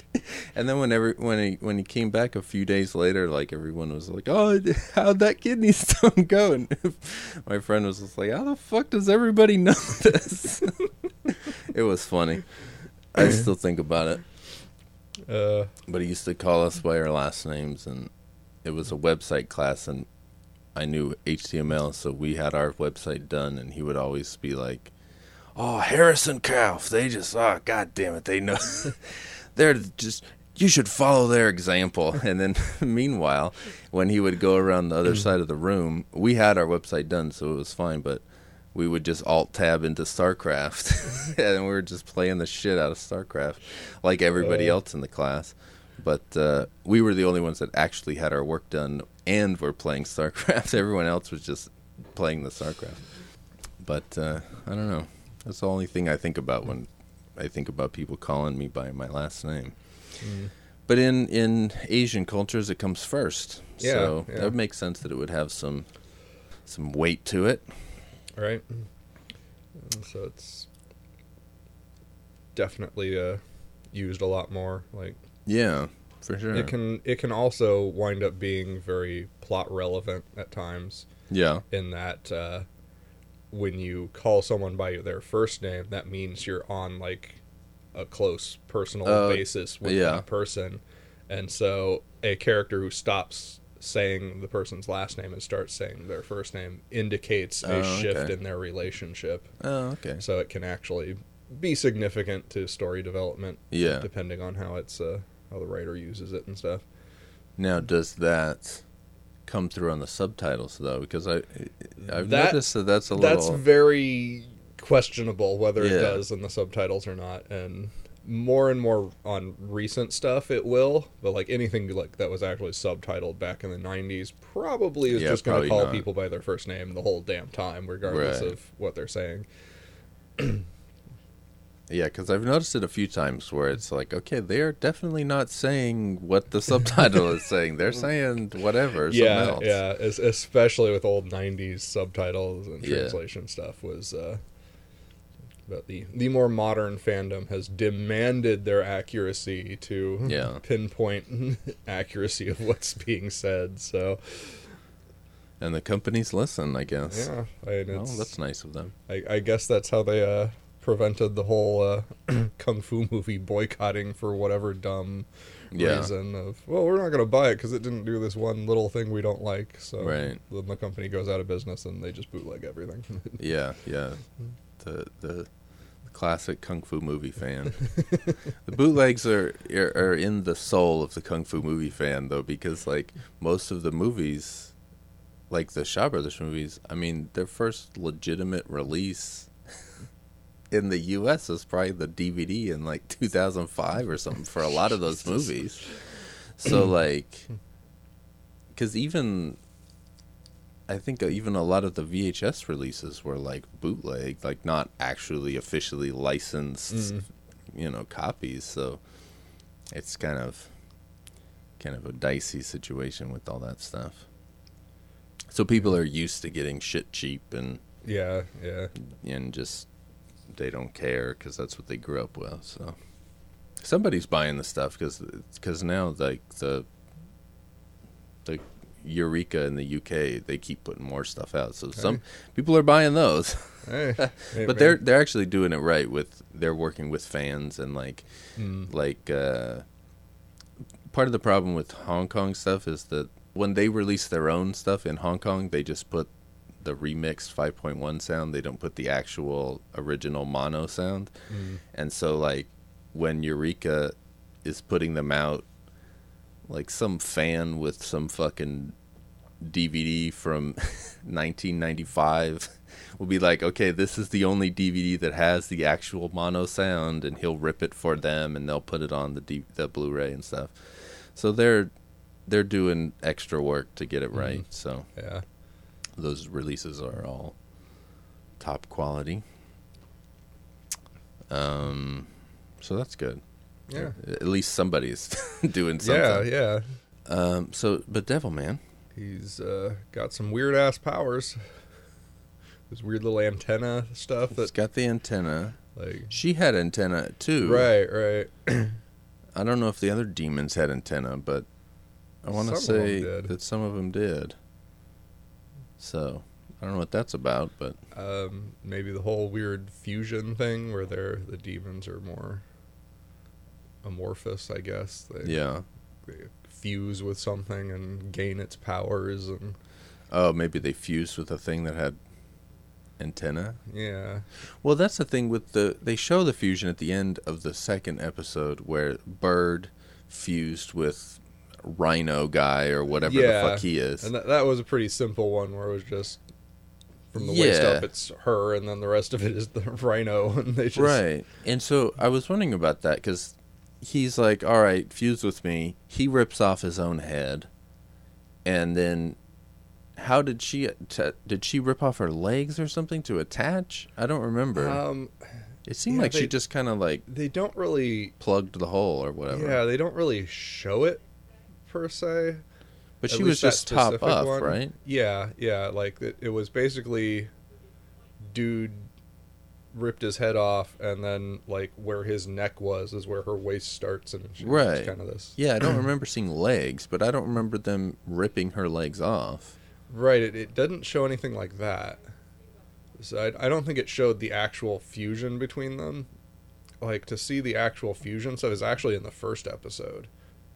and then whenever when he when he came back a few days later, like everyone was like, "Oh, [LAUGHS] how'd that kidney [LAUGHS] stone go?" And [LAUGHS] my friend was just like, "How the fuck does everybody know this?" it was funny. I still think about it. Uh, But he used to call us by our last names, and it was a website class, and I knew HTML, so we had our website done, and he would always be like, "Oh, Harrison Kauf, they just, oh, god damn it, they know, they're just." You should follow their example. [LAUGHS] And then, [LAUGHS] meanwhile, when he would go around the other side of the room, we had our website done, so it was fine. But we would just alt tab into StarCraft, [LAUGHS] and we were just playing the shit out of StarCraft, like everybody else in the class. But uh, we were the only ones that actually had our work done and were playing StarCraft. Everyone else was just playing the StarCraft. But uh, I don't know. That's the only thing I think about when I think about people calling me by my last name. Mm. But in in Asian cultures, it comes first. Yeah, so yeah. that makes sense that it would have some some weight to it. right. And so it's definitely uh, used a lot more. Like Yeah, for sure. it can it can also wind up being very plot relevant at times. yeah, in that uh, when you call someone by their first name, that means you're on like a close personal Uh, basis with yeah. that person, and so a character who stops saying the person's last name and starts saying their first name indicates a Oh, shift okay. in their relationship. Oh, okay. So it can actually be significant to story development, Yeah. depending on how it's uh, how the writer uses it and stuff. Now, does that come through on the subtitles though? Because I I've That- noticed that that's a little That's very questionable whether it does in the subtitles or not. And more and more on recent stuff it will, but like anything like that was actually subtitled back in the 90s probably is Yeah, just going to call not. people by their first name the whole damn time regardless Right. of what they're saying. Yeah, because I've noticed it a few times where it's like, okay, they're definitely not saying what the subtitle is [LAUGHS] saying. They're saying whatever. yeah, something else. yeah, es- especially with old 90s subtitles and Yeah. translation stuff was uh but the the more modern fandom has demanded their accuracy to Yeah. pinpoint [LAUGHS] accuracy of what's being said. So And the companies listen, I guess. yeah, I, mean, Well, that's nice of them. I, I guess that's how they uh, prevented the whole uh, [CLEARS THROAT] kung fu movie boycotting for whatever dumb Yeah. reason of well we're not going to buy it because it didn't do this one little thing we don't like so Right. then the company goes out of business and they just bootleg everything [LAUGHS] Yeah, yeah. The the classic kung fu movie fan. [LAUGHS] the bootlegs are, are are in the soul of the kung fu movie fan though, because like most of the movies, like the Shaw Brothers movies, I mean, their first legitimate release [LAUGHS] in the U.S. was probably the DVD in like 2005 or something for a lot of those [LAUGHS] movies. So like, because even I think even a lot of the VHS releases were like bootleg, like not actually officially licensed, Mm. you know, copies. So it's kind of kind of a dicey situation with all that stuff. So people are used to getting shit cheap and Yeah, yeah. and just they don't care because that's what they grew up with. So somebody's buying the stuff because now like the the Eureka in the UK they keep putting more stuff out. So some people are buying those, Hey, [LAUGHS] but they're they're actually doing it right with they're working with fans and like Mm. like uh, part of the problem with Hong Kong stuff is that when they release their own stuff in Hong Kong, they just put the remixed 5.1 sound. They don't put the actual original mono sound. Mm. And so like when Eureka is putting them out like some fan with some fucking DVD from [LAUGHS] 1995 will be like, okay, this is the only DVD that has the actual mono sound, and he'll rip it for them, and they'll put it on the D- the Blu-ray and stuff. So they're they're doing extra work to get it right. So yeah. those releases are all top quality. Um, so that's good. Yeah. At least somebody's [LAUGHS] doing something. Yeah, yeah. Um, so, but Devil Man, He's uh, got some weird ass powers. This weird little antenna stuff it's that got the antenna. like She had antenna too. Right, right. I don't know if the other demons had antenna, but I want to Some of 'em say that some of them did. So I don't know what that's about, but Um, maybe the whole weird fusion thing where they're the demons are more amorphous, I guess. They, yeah. they fuse with something and gain its powers and Oh, maybe they fused with a thing that had antenna. yeah. Well, that's the thing with the they show the fusion at the end of the second episode where Bird fused with Rhino guy or whatever Yeah, the fuck he is. And that, that was a pretty simple one where it was just from the waist up it's her and then the rest of it is the [LAUGHS] rhino and they just Right. And so I was wondering about that because he's like, all right, fuse with me. He rips off his own head. And then how did she t- did she rip off her legs or something to attach? I don't remember. Um, it seemed yeah, like they- she just kind of like they don't really plugged the hole or whatever. Yeah, they don't really show it per se. but At she was just top up, one. right? Yeah, yeah. Like it, it was basically, dude ripped his head off, and then like where his neck was is where her waist starts, and she's Right. kind of this. Yeah, I don't remember seeing legs, but I don't remember them ripping her legs off. Right. It, it doesn't show anything like that. So I, I don't think it showed the actual fusion between them. Like to see the actual fusion stuff is actually in the first episode,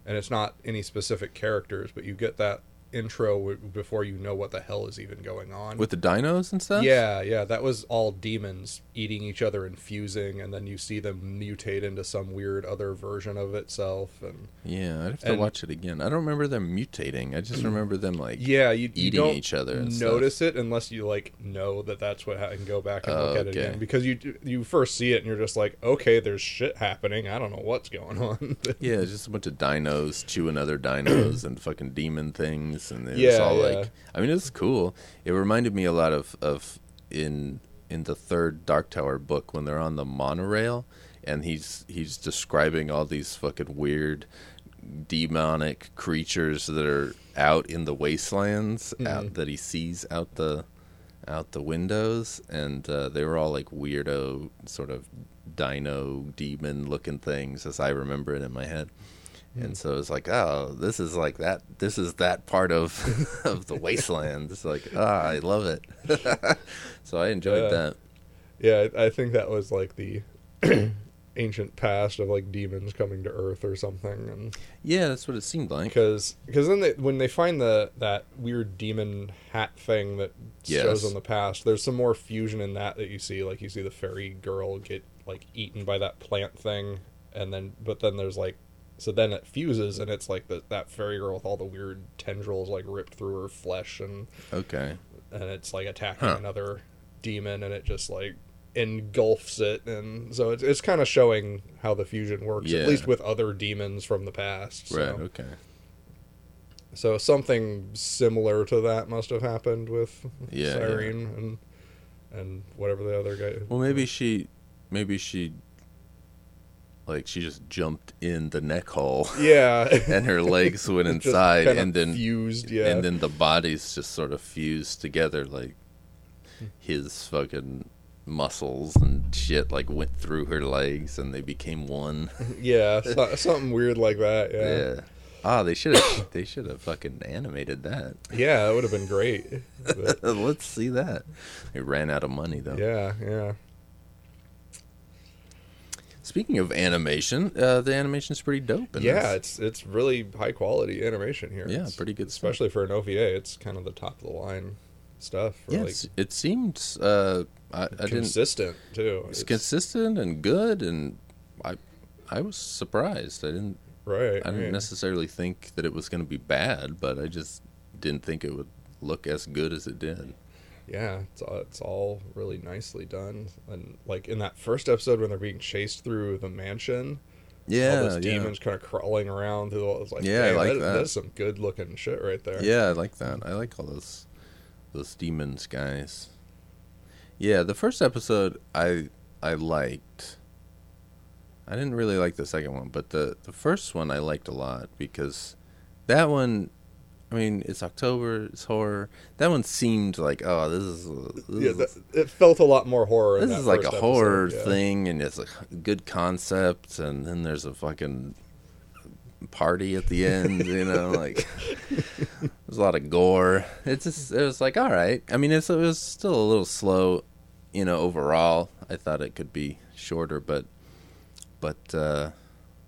and it's not any specific characters, but you get that intro w- before you know what the hell is even going on. With the dinos and stuff? Yeah, yeah, that was all demons eating each other and fusing, and then you see them mutate into some weird other version of itself, and Yeah, I'd have to And- watch it again. I don't remember them mutating. I just mm. remember them like yeah, you, you eating each other and stuff. notice it unless you like know that that's what ha- and go back and Oh, look at it again because you you first see it and you're just like, okay, there's shit happening. I don't know what's going [LAUGHS] on. Yeah, it's just a bunch of dinos chewing other dinos [CLEARS THROAT] and fucking demon things, and it's Yeah, all yeah. like. I mean, it's cool. It reminded me a lot of of in in the third Dark Tower book when they're on the monorail, and he's he's describing all these fucking weird demonic creatures that are out in the wastelands Mm-hmm. out that he sees out the out the windows and uh, they were all like weirdo sort of dino demon looking things as i remember it in my head. And so it's like oh this is like that this is that part of [LAUGHS] of the wasteland it's like ah i love it [LAUGHS] so i enjoyed Yeah. that yeah, I I think that was like the [CLEARS THROAT] ancient past of like demons coming to Earth or something, and yeah that's what it seemed like because because then they, when they find the that weird demon hat thing that Yes. shows in the past, there's some more fusion in that that you see. Like you see the fairy girl get like eaten by that plant thing, and then but then there's like so then it fuses and it's like the, that fairy girl with all the weird tendrils like ripped through her flesh and okay and it's like attacking Huh. another demon and it just like engulfs it and so it's, it's kind of showing how the fusion works Yeah. at least with other demons from the past so. right okay So something similar to that must have happened with Yeah, Sirene and and whatever the other guy. well maybe she maybe she like she just jumped in the neck hole [LAUGHS] Yeah. and her legs went [LAUGHS] inside and then fused, yeah. and then the bodies just sort of fused together like his fucking muscles and shit like went through her legs and they became one. [LAUGHS] yeah, so, something weird like that. Yeah. Yeah. Ah, they should have [COUGHS] they should have fucking animated that. Yeah, that would have been great. Let's see that. They ran out of money though. yeah, yeah. Speaking of animation, uh, the animation's pretty dope. Yeah, this. it's it's really high quality animation here. Yeah, It's- pretty good stuff. especially for an OVA. It's kind of the top of the line stuff. Yeah. like it seemed uh, I, I didn't. consistent too. It's It's- consistent and good, and I I was surprised. I didn't right. I didn't right. necessarily think that it was going to be bad, but I just didn't think it would look as good as it did. Yeah, it's all, it's all really nicely done. And like in that first episode when they're being chased through the mansion, Yeah, all those yeah. demons kind of crawling around through. all- It's like, Yeah, I like that, that. That's some good looking shit right there. Yeah, I like that. I like all those those demons guys. Yeah, the first episode I I liked. I didn't really like the second one, but the the first one I liked a lot because that one I mean, it's October, it's horror. That one seemed like, oh, this is this yeah. That, it felt a lot more horror. this is like a first horror episode, yeah. thing and it's a good concept and then there's a fucking party at the end [LAUGHS] you know like there's a lot of gore it's just it was like all right i mean it's, it was still a little slow you know overall i thought it could be shorter but but uh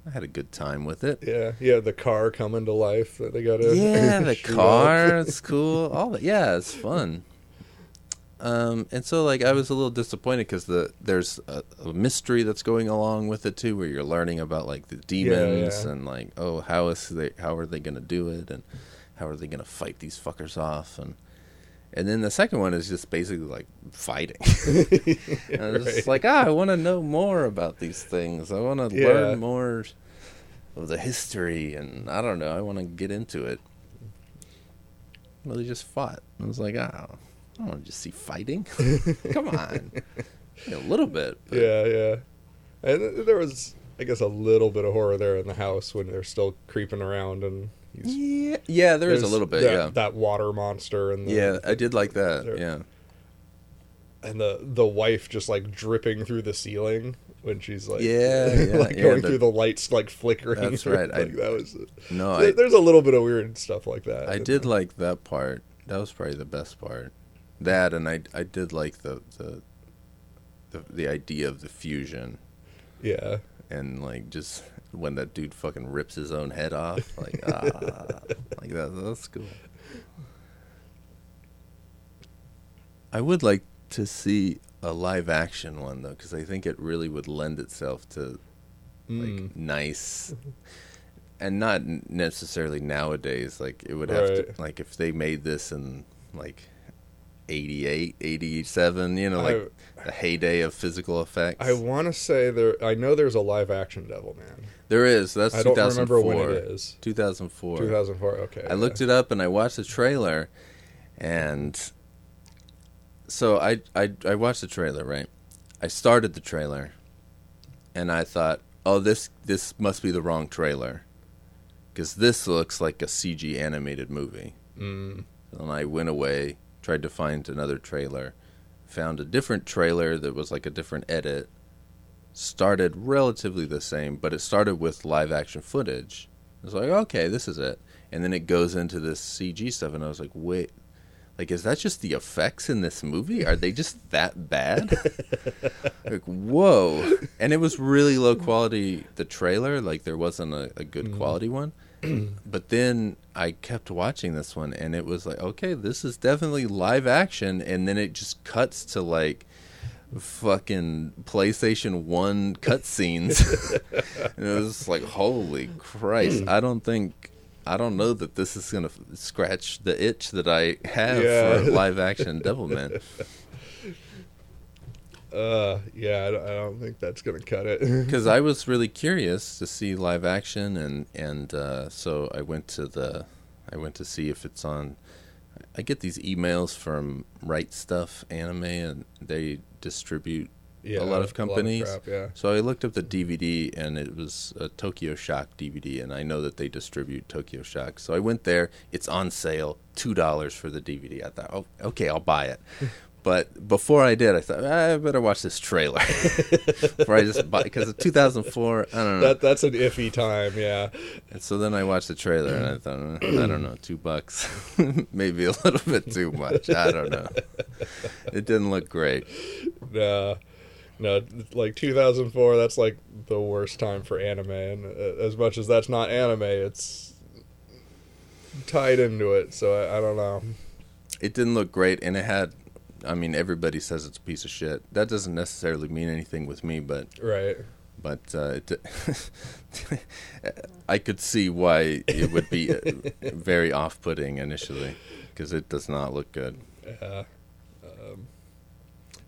i had a good time with it Yeah, yeah. The car coming to life that they got to. yeah the [LAUGHS] car it's [LAUGHS] cool all that yeah it's fun um and so like i was a little disappointed because the there's a, a mystery that's going along with it too where you're learning about like the demons yeah. and like oh how is they how are they gonna do it and how are they gonna fight these fuckers off and and then the second one is just basically like fighting [LAUGHS] [LAUGHS] and it's just Right. like ah i want to know more about these things i want to Yeah. learn more of the history and i don't know i want to get into it well, they just fought. I was like, oh, I don't want to just see fighting. [LAUGHS] Come on, a little bit. But Yeah, yeah. And there was, I guess, a little bit of horror there in the house when they're still creeping around and yeah, yeah. There is a little bit. that, yeah, that water monster and the, yeah. I did like that. There- Yeah, and the the wife just like dripping through the ceiling when she's like Yeah, [LAUGHS] yeah, like yeah, going the- through the lights like flickering. That's [LAUGHS] right, I- that was no, there- I there's a little bit of weird stuff like that. I did like that part. That was probably the best part. That and I I did like the the the, the idea of the fusion Yeah. and like just when that dude fucking rips his own head off, like ah, [LAUGHS] like that. That's cool. I would like to see a live action one though, because I think it really would lend itself to like Mm. nice, and not necessarily nowadays. Like it would have Right. to like if they made this in like 88, 87, you know, like the heyday of physical effects. I want to say there. I know there's a live action Devil Man. There is. That's I don't 2004. remember when it is. 2004. 2004. Okay. I looked it up and I watched the trailer, and so I I I watched the trailer. Right, I started the trailer, and I thought, oh this this must be the wrong trailer, because this looks like a CG animated movie. Mm. And I went away, tried to find another trailer, found a different trailer that was like a different edit. Started relatively the same, but it started with live action footage. I was like, okay, this is it. And then it goes into this CG stuff, and I was like, wait, like, is that just the effects in this movie? Are they just that bad? [LAUGHS] like, whoa. And it was really low quality, the trailer. Like, there wasn't a, a good quality one. [CLEARS THROAT] but then I kept watching this one, and it was like, okay, this is definitely live action. And then it just cuts to, like, fucking PlayStation 1 cutscenes. [LAUGHS] and it was like, holy Christ. Hmm. I don't think. I don't know that this is gonna f- scratch the itch that I have Yeah. for live action Devilman. [LAUGHS] Uh, yeah, I don't, I don't think that's gonna cut it. [LAUGHS] because I was really curious to see live action, and and uh, so I went to the, I went to see if it's on. I get these emails from Right Stuf Anime, and they distribute Yeah, a lot of companies. crap, yeah. So I looked up the DVD, and it was a Tokyo Shock DVD, and I know that they distribute Tokyo Shock. So I went there. It's on sale, two dollars for the DVD. I thought, oh, okay, I'll buy it. [LAUGHS] But before I did, I thought I better watch this trailer [LAUGHS] before I just buy because 2004. I don't know. That that's an iffy time, yeah. And so then I watched the trailer and I thought, eh, I don't know, two bucks, [LAUGHS] maybe a little bit too much. I don't know. It didn't look great. No, no, like 2004. That's like the worst time for anime, and uh, as much as that's not anime, it's tied into it. So I, I don't know. It didn't look great, and it had. I mean, everybody says it's a piece of shit. That doesn't necessarily mean anything with me, but Right. but uh, it, [LAUGHS] I could see why it would be uh, very off-putting initially because it does not look good. Yeah. Um,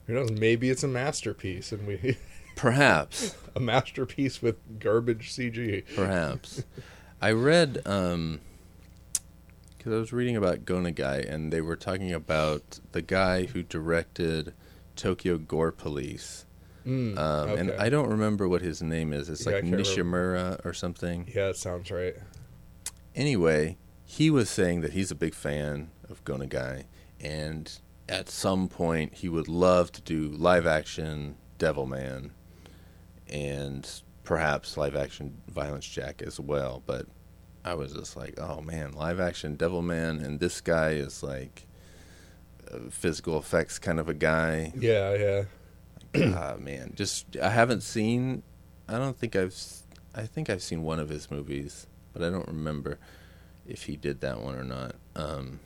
who knows? Maybe it's a masterpiece, and we [LAUGHS] Perhaps. a masterpiece with garbage CG. Perhaps. I read um because I was reading about Go Nagai and they were talking about the guy who directed Tokyo Gore Police. Mm, Um, And. I don't remember what his name is. It's Yeah, like Nishimura or something. Yeah, it sounds right. Anyway, he was saying that he's a big fan of Go Nagai and at some point he would love to do live action Devilman and perhaps live action Violence Jack as well. But I was just like, oh man, live action Devilman, and this guy is like physical effects kind of a guy. Yeah, yeah. ah man, just I haven't seen. I don't think I've. I think I've seen one of his movies, but I don't remember if he did that one or not. Um,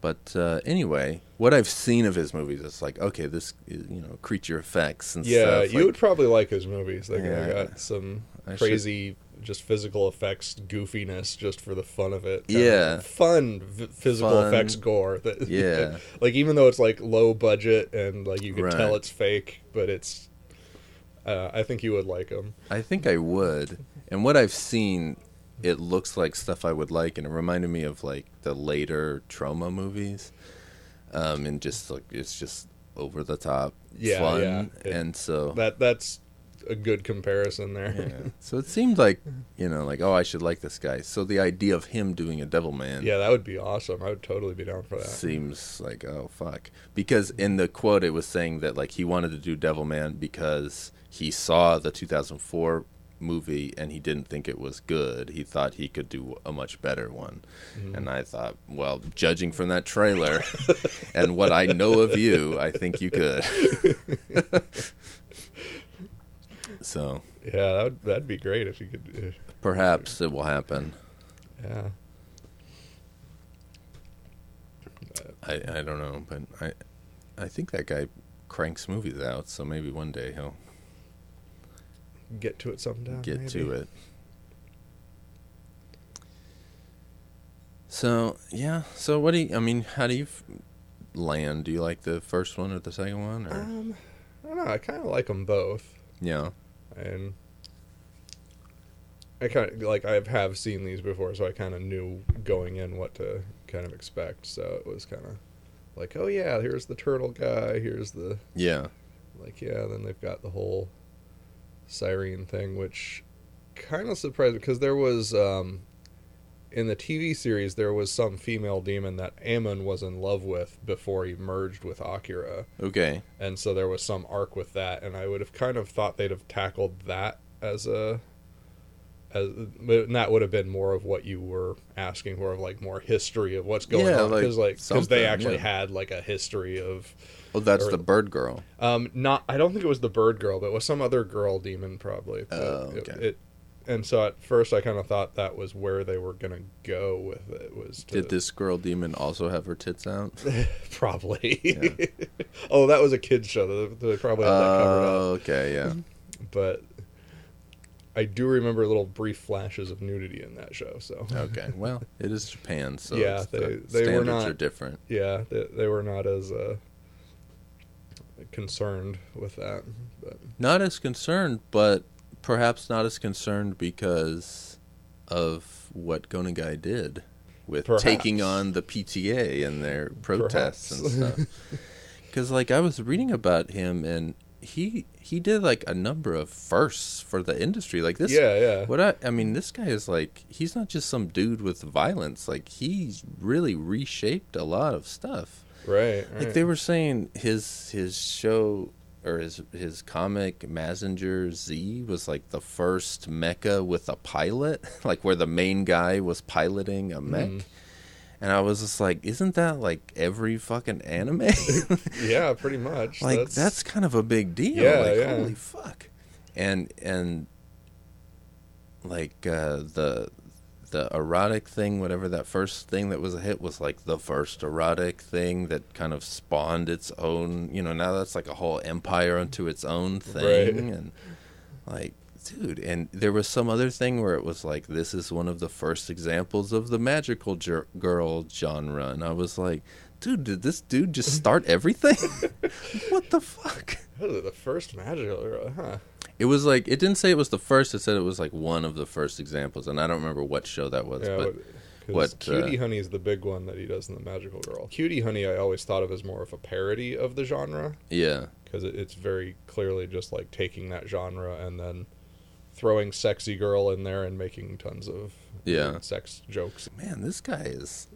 but uh, anyway, what I've seen of his movies, it's like okay, this is, you know creature effects and Yeah, stuff. Yeah, you like- would probably like his movies. They Yeah. got some I crazy, just physical effects goofiness, just for the fun of it. Yeah. of fun v- physical Fun. effects gore. That, [LAUGHS] Yeah. like even though it's like low budget and like you can Right. tell it's fake, but it's. Uh, I think you would like them. I think I would. And what I've seen, it looks like stuff I would like, and it reminded me of like the later Troma movies. Um, and just like it's just over the top Yeah, fun, yeah. It- and so That that's a good comparison there. yeah. [LAUGHS] So it seemed like you know, like oh, I should like this guy. So the idea of him doing a Devil Man, Yeah, that would be awesome. I would totally be down for that. seems like oh fuck because in the quote it was saying that like he wanted to do devil man because he saw the 2004 movie and he didn't think it was good he thought he could do a much better one mm-hmm. and i thought well judging from that trailer [LAUGHS] and what i know of you i think you could [LAUGHS] so Yeah, that would, that'd be great if you could. uh, perhaps it will happen yeah. I, I don't know, but I I think that guy cranks movies out, so maybe one day he'll Get to it sometime. get maybe. to it. So yeah, so what do you? I mean, how do you f- land? Do you like the first one or the second one? Or Um, I don't know. I kind of like them both, yeah, and I kind of like I have seen these before, so I kind of knew going in what to kind of expect. So it was kind of like, oh yeah, here's the turtle guy. Here's the yeah, like yeah. Then they've got the whole siren thing, which kind of surprised because there was um in the TV series there was some female demon that Amon was in love with before he merged with Akira. okay, and so there was some arc with that and i would have kind of thought they'd have tackled that as a as but that would have been more of what you were asking for of like more history of what's going Yeah, on because like because something, they actually yeah. had like a history of well that's Or- the bird girl. um not i don't think it was the bird girl but it was some other girl demon probably Oh, it- okay. it, and so at first i kind of thought that was where they were gonna go with it was to, Did this girl demon also have her tits out? [LAUGHS] probably [LAUGHS] oh that was a kids show they, they probably had that covered up Oh, okay, yeah. [LAUGHS] but I do remember little brief flashes of nudity in that show. So Okay, well, it is Japan, so Yeah, they- the they were not- are different. yeah, they, they were not as uh, concerned with that. But not as concerned, but perhaps not as concerned because of what Go Nagai did with Perhaps. taking on the PTA and their protests and stuff. [LAUGHS] Because like I was reading about him, and he he did like a number of firsts for the industry. Like this, Yeah, yeah. What I I mean, this guy is like he's not just some dude with violence. Like he's really reshaped a lot of stuff. Right. right. Like they were saying his his show or his his comic Mazinger Z was like the first mecha with a pilot, [LAUGHS] like where the main guy was piloting a mech. Mhm. And I was just like, isn't that like every fucking anime? [LAUGHS] Yeah, pretty much. like that's, kind of a big deal. Yeah, like yeah. holy fuck. And and like uh the the erotic thing, whatever that first thing that was a hit was like the first erotic thing that kind of spawned its own you know, now that's like a whole empire unto its own thing Right. and like dude and there was some other thing where it was like this is one of the first examples of the magical gir- girl genre and i was like dude did this dude just [LAUGHS] start everything [LAUGHS] what the fuck What is it, the first magical, girl, huh? It was like it didn't say it was the first it said it was like one of the first examples and i don't remember what show that was Yeah, but what, what, Cutie uh, Honey is the big one that he does in the Magical Girl. Cutie Honey, I always thought of as more of a parody of the genre yeah because it, it's very clearly just like taking that genre and then throwing sexy girl in there and making tons of Yeah. sex jokes. man this guy is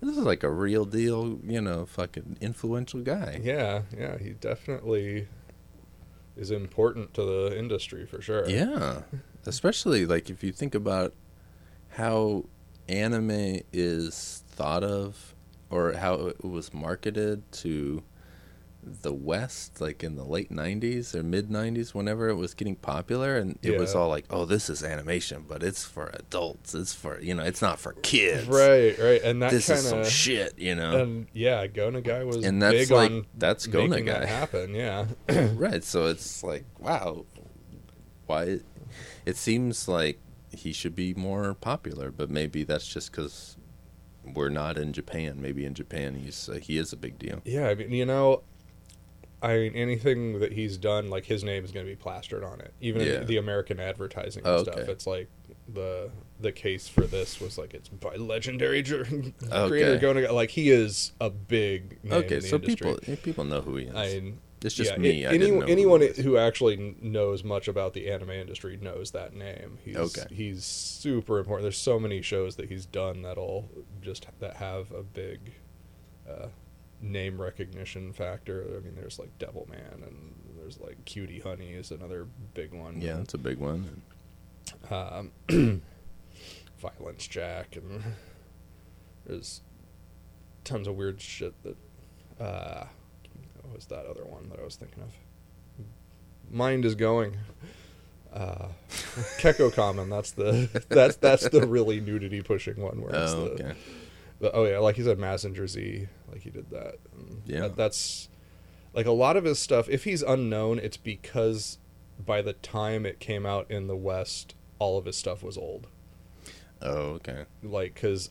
this is like a real deal you know fucking influential guy Yeah, yeah, he definitely is important to the industry for sure. Yeah. [LAUGHS] Especially like if you think about how anime is thought of or how it was marketed to the West, like in the late '90s or mid '90s, whenever it was getting popular, and it was all like, "Oh, this is animation, but it's for adults. It's for you know, it's not for kids. Right, right, and that This kind is some of shit, you know." and yeah, Go Nagai was And that's big like- on that's Gona making that Guy. happen. Yeah, [COUGHS] [COUGHS] right. So it's like, wow, why? It seems like he should be more popular, but maybe that's just because we're not in Japan. Maybe in Japan, he's uh, he is a big deal. yeah. I mean, you know, I mean, anything that he's done, like his name is going to be plastered on it. Even Yeah. the American advertising Oh, stuff, okay. it's like the the case for this was like it's by legendary [LAUGHS] dr- Okay. creator Guy. Like he is a big name Okay, in the so industry. people people know who he is. I mean, it's just yeah, me. a- I any- didn't know who anyone he who actually knows much about the anime industry knows that name. He's, Okay. he's super important. There's so many shows that he's done that'll just that have a big uh, name recognition factor. I mean, there's like Devil Man and there's like Cutie Honey is another big one. Yeah, that's a big one. Um, [CLEARS THROAT] Violence Jack and there's tons of weird shit that uh what was that other one that I was thinking of? Mind is going. Uh [LAUGHS] Kekko Kamen, that's the that's that's the really nudity pushing one where it's Oh, the, okay. Oh yeah, like he said Mazinger Z, like he did that. And Yeah. that- that's like a lot of his stuff if he's unknown, it's because by the time it came out in the West, all of his stuff was old Oh, okay. like because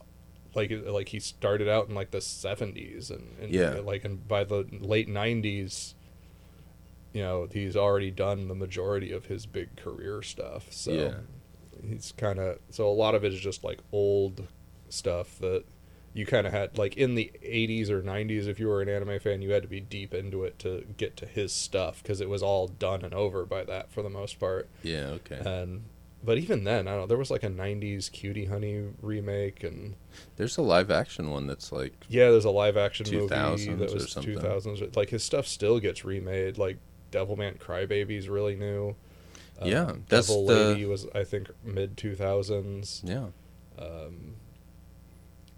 like like he started out in like the 70s and, and Yeah. like and by the late 90s you know he's already done the majority of his big career stuff so Yeah. he's kind of so a lot of it is just like old stuff that you kind of had like in the 80s or 90s if you were an anime fan you had to be deep into it to get to his stuff because it was all done and over by that for the most part Yeah, okay. and but even then i don't know there was like a 90s cutie honey remake and There's a live action one that's like yeah there's a live action movie 2000s that or was something. 2000s like his stuff still gets remade like devilman crybaby's really new Um, Yeah, that's Devil the- lady was i think mid 2000s yeah. um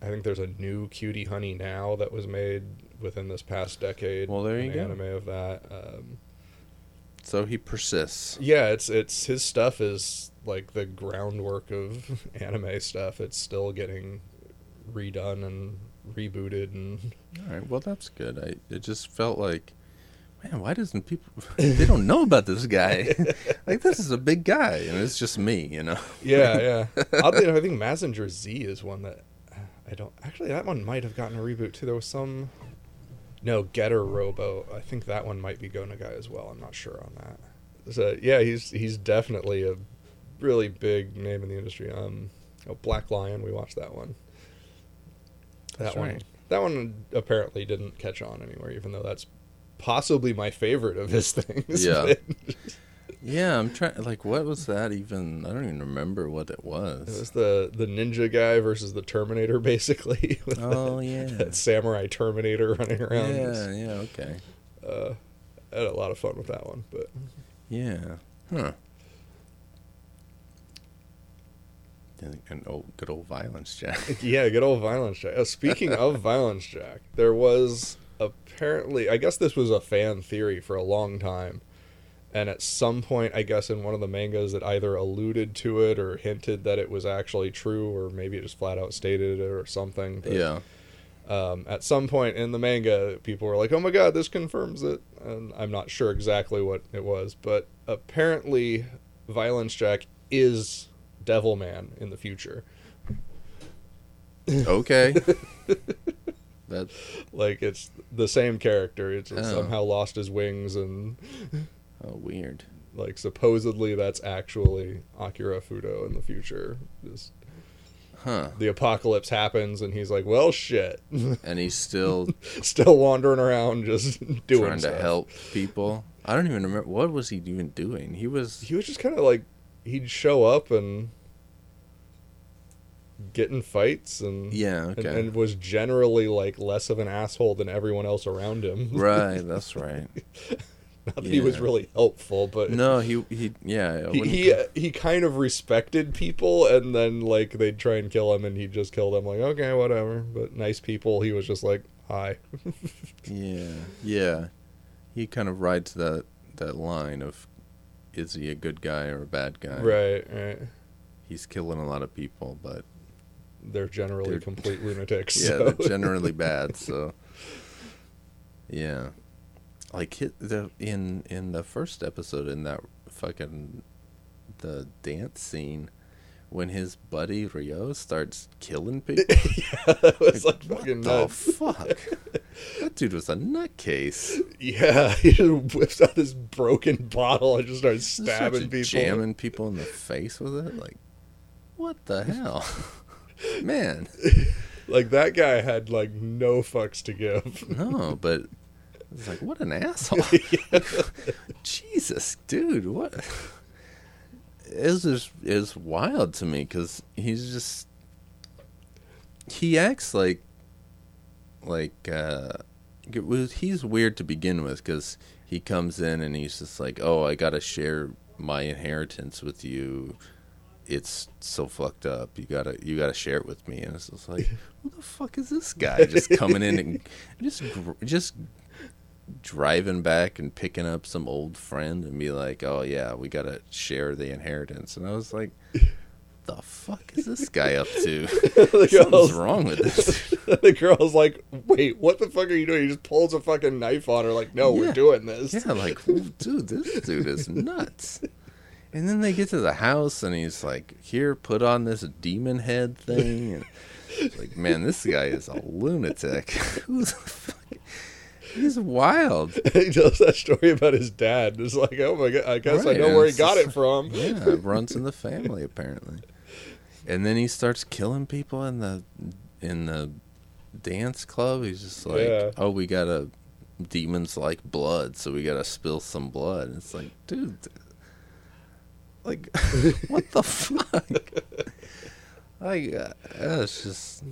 i think there's a new cutie honey now that was made within this past decade Well, there you an go. anime of that um So he persists. Yeah, it's it's his stuff is like the groundwork of [LAUGHS] anime stuff. It's still getting redone and rebooted and [LAUGHS] All right. Well, that's good. I it just felt like, man, why doesn't people? [LAUGHS] they don't know about this guy. like this is a big guy, and it's just me, you know. yeah, yeah. Oddly enough, I think Mazinger Z is one that I don't actually. That one might have gotten a reboot too. There was some. No, Getter Robo. I think that one might be Go Nagai as well. I'm not sure on that. So yeah, he's he's definitely a really big name in the industry. Um, oh, Black Lion. We watched that one. That That's one. right. That one apparently didn't catch on anywhere, even though that's possibly my favorite of his things. Yeah. [LAUGHS] but Yeah, I'm trying. Like, what was that even? I don't even remember what it was. It was was. the the ninja guy versus the Terminator, [LAUGHS] basically. with Oh that, yeah. that samurai Terminator running around. Yeah, yeah, okay. Uh, I had a lot of fun with that one, but Yeah. Huh. And An old, good old violence, Jack. [LAUGHS] yeah, good old violence jack. Uh, speaking [LAUGHS] of violence jack, there was apparently, I guess this was a fan theory for a long time, and at some point, I guess in one of the mangas, that either alluded to it or hinted that it was actually true, or maybe it just flat out stated it or something. but, yeah. um, at some point in the manga, people were like, "Oh my god, this confirms it," and I'm not sure exactly what it was, but apparently, Violence Jack is Devilman in the future. [LAUGHS] Okay. [LAUGHS] that Like it's the same character. It's Oh. somehow lost his wings, and [LAUGHS] oh weird. like supposedly that's actually Akira Fudo in the future. Just Huh. the apocalypse happens, and he's like, "Well, shit," [LAUGHS] And he's still [LAUGHS] still wandering around, just [LAUGHS] doing trying stuff. to help people. I don't even remember what was he even doing. He was he was just kind of like he'd show up and get in fights and yeah, and, and was generally like less of an asshole than everyone else around him. right, that's right. [LAUGHS] Not that he was really helpful, but No, he he yeah, he he, he kind of respected people, and then like they'd try and kill him, and he'd just kill them. Like okay, whatever. But nice people, he was just like hi. [LAUGHS] Yeah, yeah. He kind of rides that that line of is he a good guy or a bad guy? right, right. He's killing a lot of people, but They're generally They're- complete [LAUGHS] lunatics. yeah, so. they're generally bad. So yeah, like hit the in in the first episode in that fucking the dance scene when his buddy Ryo starts killing [LAUGHS] people. yeah, that was like what fucking the nuts. fuck? that dude was a nutcase. Yeah, [LAUGHS] he just whips out this broken bottle and just starts Just stabbing people. jamming people in the face with it. Like, what the hell, [LAUGHS] man? Like that guy had like no fucks to give. No, but it's like, what an [LAUGHS] asshole! [LAUGHS] Jesus, dude, what? It's just is wild to me because he's just he acts like like uh was he's weird to begin with because he comes in and he's just like oh i gotta share my inheritance with you it's so fucked up you gotta you gotta share it with me and it's just like [LAUGHS] who the fuck is this guy just coming in and just just driving back and picking up some old friend and be like oh yeah we gotta share the inheritance and i was like [LAUGHS] the fuck is this guy up to [LAUGHS] [LAUGHS] Something's girl's, wrong with this the girl's like, "Wait, what the fuck are you doing?" He just pulls a fucking knife on her. Like, no, Yeah. we're doing this. Yeah, like, dude, this dude is nuts. And then they get to the house, and he's like, "Here, put on this demon head thing." And like, man, this guy is a lunatic. Who's the fuck? He's wild. [LAUGHS] he tells that story about his dad. It's like, oh my god, I guess I know where he got just- it from. [LAUGHS] Yeah, it runs in the family apparently. And then he starts killing people in the in the dance club. He's just like, Yeah. "Oh, we gotta demons like blood, so we gotta spill some blood." And it's like, dude, like, [LAUGHS] what the fuck? like, uh, it's just,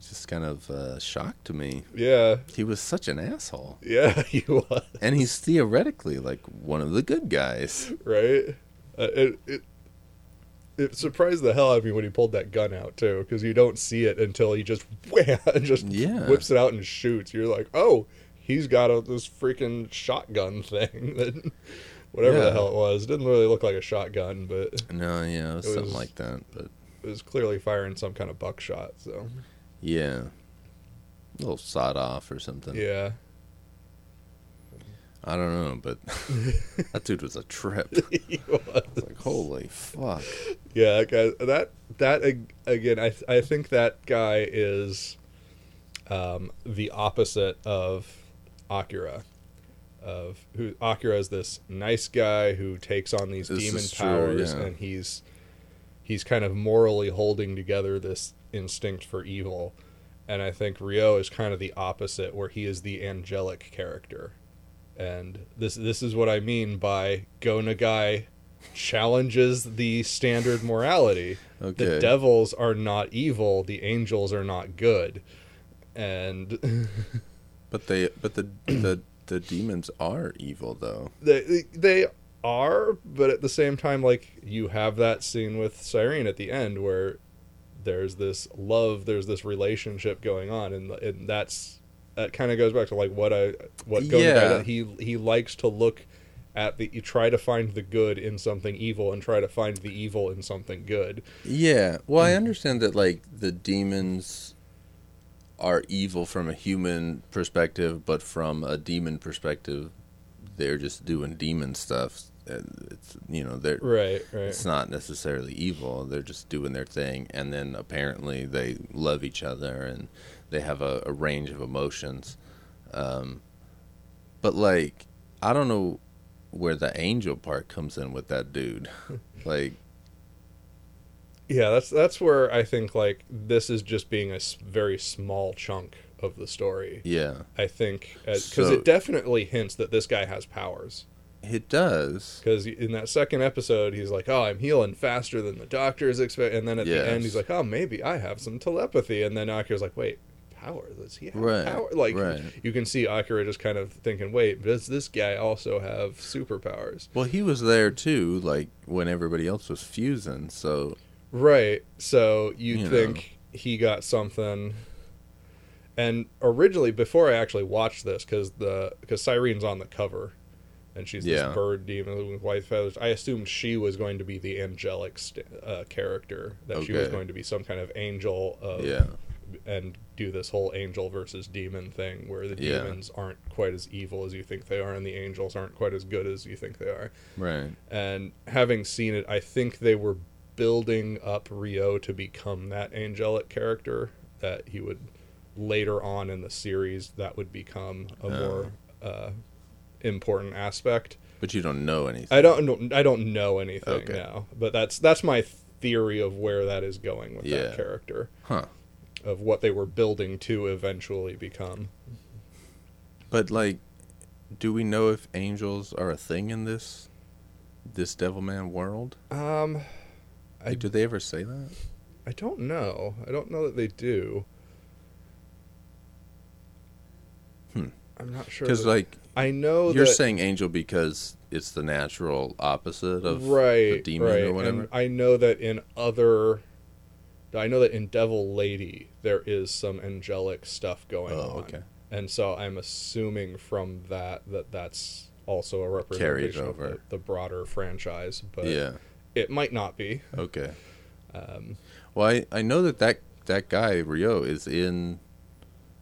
just kind of uh, shocked to me. Yeah, He was such an asshole, yeah, [LAUGHS] he was and he's theoretically like one of the good guys. right. Uh, it, it it surprised the hell out of me when he pulled that gun out too, because you don't see it until he just [LAUGHS] wham, [LAUGHS] just Yeah. whips it out and shoots. You're like, oh, he's got a, this freaking shotgun thing that. Whatever Yeah. the hell it was, it didn't really look like a shotgun, but No, yeah, it was It something like that, but. it was clearly firing some kind of buckshot. So Yeah. A little sawed off or something. yeah, I don't know, but [LAUGHS] that dude was a trip. [LAUGHS] he was. Like, holy fuck. Yeah, that guy. That that again. I I think that guy is um, the opposite of Akira. Of who Akira is this nice guy who takes on these This demon is true, powers, yeah. and he's he's kind of morally holding together this instinct for evil. And I think Ryo is kind of the opposite, where he is the angelic character. And this this is what I mean by Go Nagai challenges the standard morality. Okay. The devils are not evil, the angels are not good. And [LAUGHS] But they, but the the the demons are evil though. they they are, but at the same time, like you have that scene with Sirene at the end where there's this love, there's this relationship going on, and and that's that kind of goes back to like what I what Go Yeah. He he likes to look at the you try to find the good in something evil and try to find the evil in something good. Yeah. Well, Mm. I understand that like the demons are evil from a human perspective, but from a demon perspective, they're just doing demon stuff. It's you know they're Right, right. it's not necessarily evil. They're just doing their thing, and then apparently they love each other and they have a, a range of emotions. Um, but like, I don't know where the angel part comes in with that dude. [LAUGHS] like, Yeah, that's that's where I think like this is just being a very small chunk of the story. yeah, I think because So- it definitely hints that this guy has powers. It does. Because in that second episode, he's like, "Oh, I'm healing faster than the doctors expect," and then at the end, he's like, "Oh, maybe I have some telepathy," and then Akira's like, "Wait, power? Does he have Right, power?" Like right. you can see Akira just kind of thinking, "Wait, does this guy also have superpowers?" Well, he was there too, like when everybody else was fusing. So Right. So you, You think he got something. And originally, before I actually watched this, because the because Sirene's on the cover, and she's Yeah. this bird demon with white feathers, I assumed she was going to be the angelic st- uh, character. That she was going to be some kind of angel of yeah, and do this whole angel versus demon thing, where the Yeah. demons aren't quite as evil as you think they are, and the angels aren't quite as good as you think they are right. and having seen it, I think they were building up Ryo to become that angelic character that he would later on in the series that would become a Oh. more uh, important aspect. But you don't know anything. I don't know, I don't know anything Okay. now, but that's that's my theory of where that is going with Yeah. that character huh? of what they were building to eventually become. But like, do we know if angels are a thing in this this Devilman world? Um, I Like, do they ever say that? I don't know. I don't know that they do. Hmm. I'm not sure. Because that- like I know you're that, saying angel because it's the natural opposite of right, the demon right. or whatever. And I know that in other, I know that in Devil Lady there is some angelic stuff going Oh, on. okay. And so I'm assuming from that that that's also a representation of the, the broader franchise, but yeah. it might not be. Okay. Um, Well, I, I know that, that that guy Ryo is in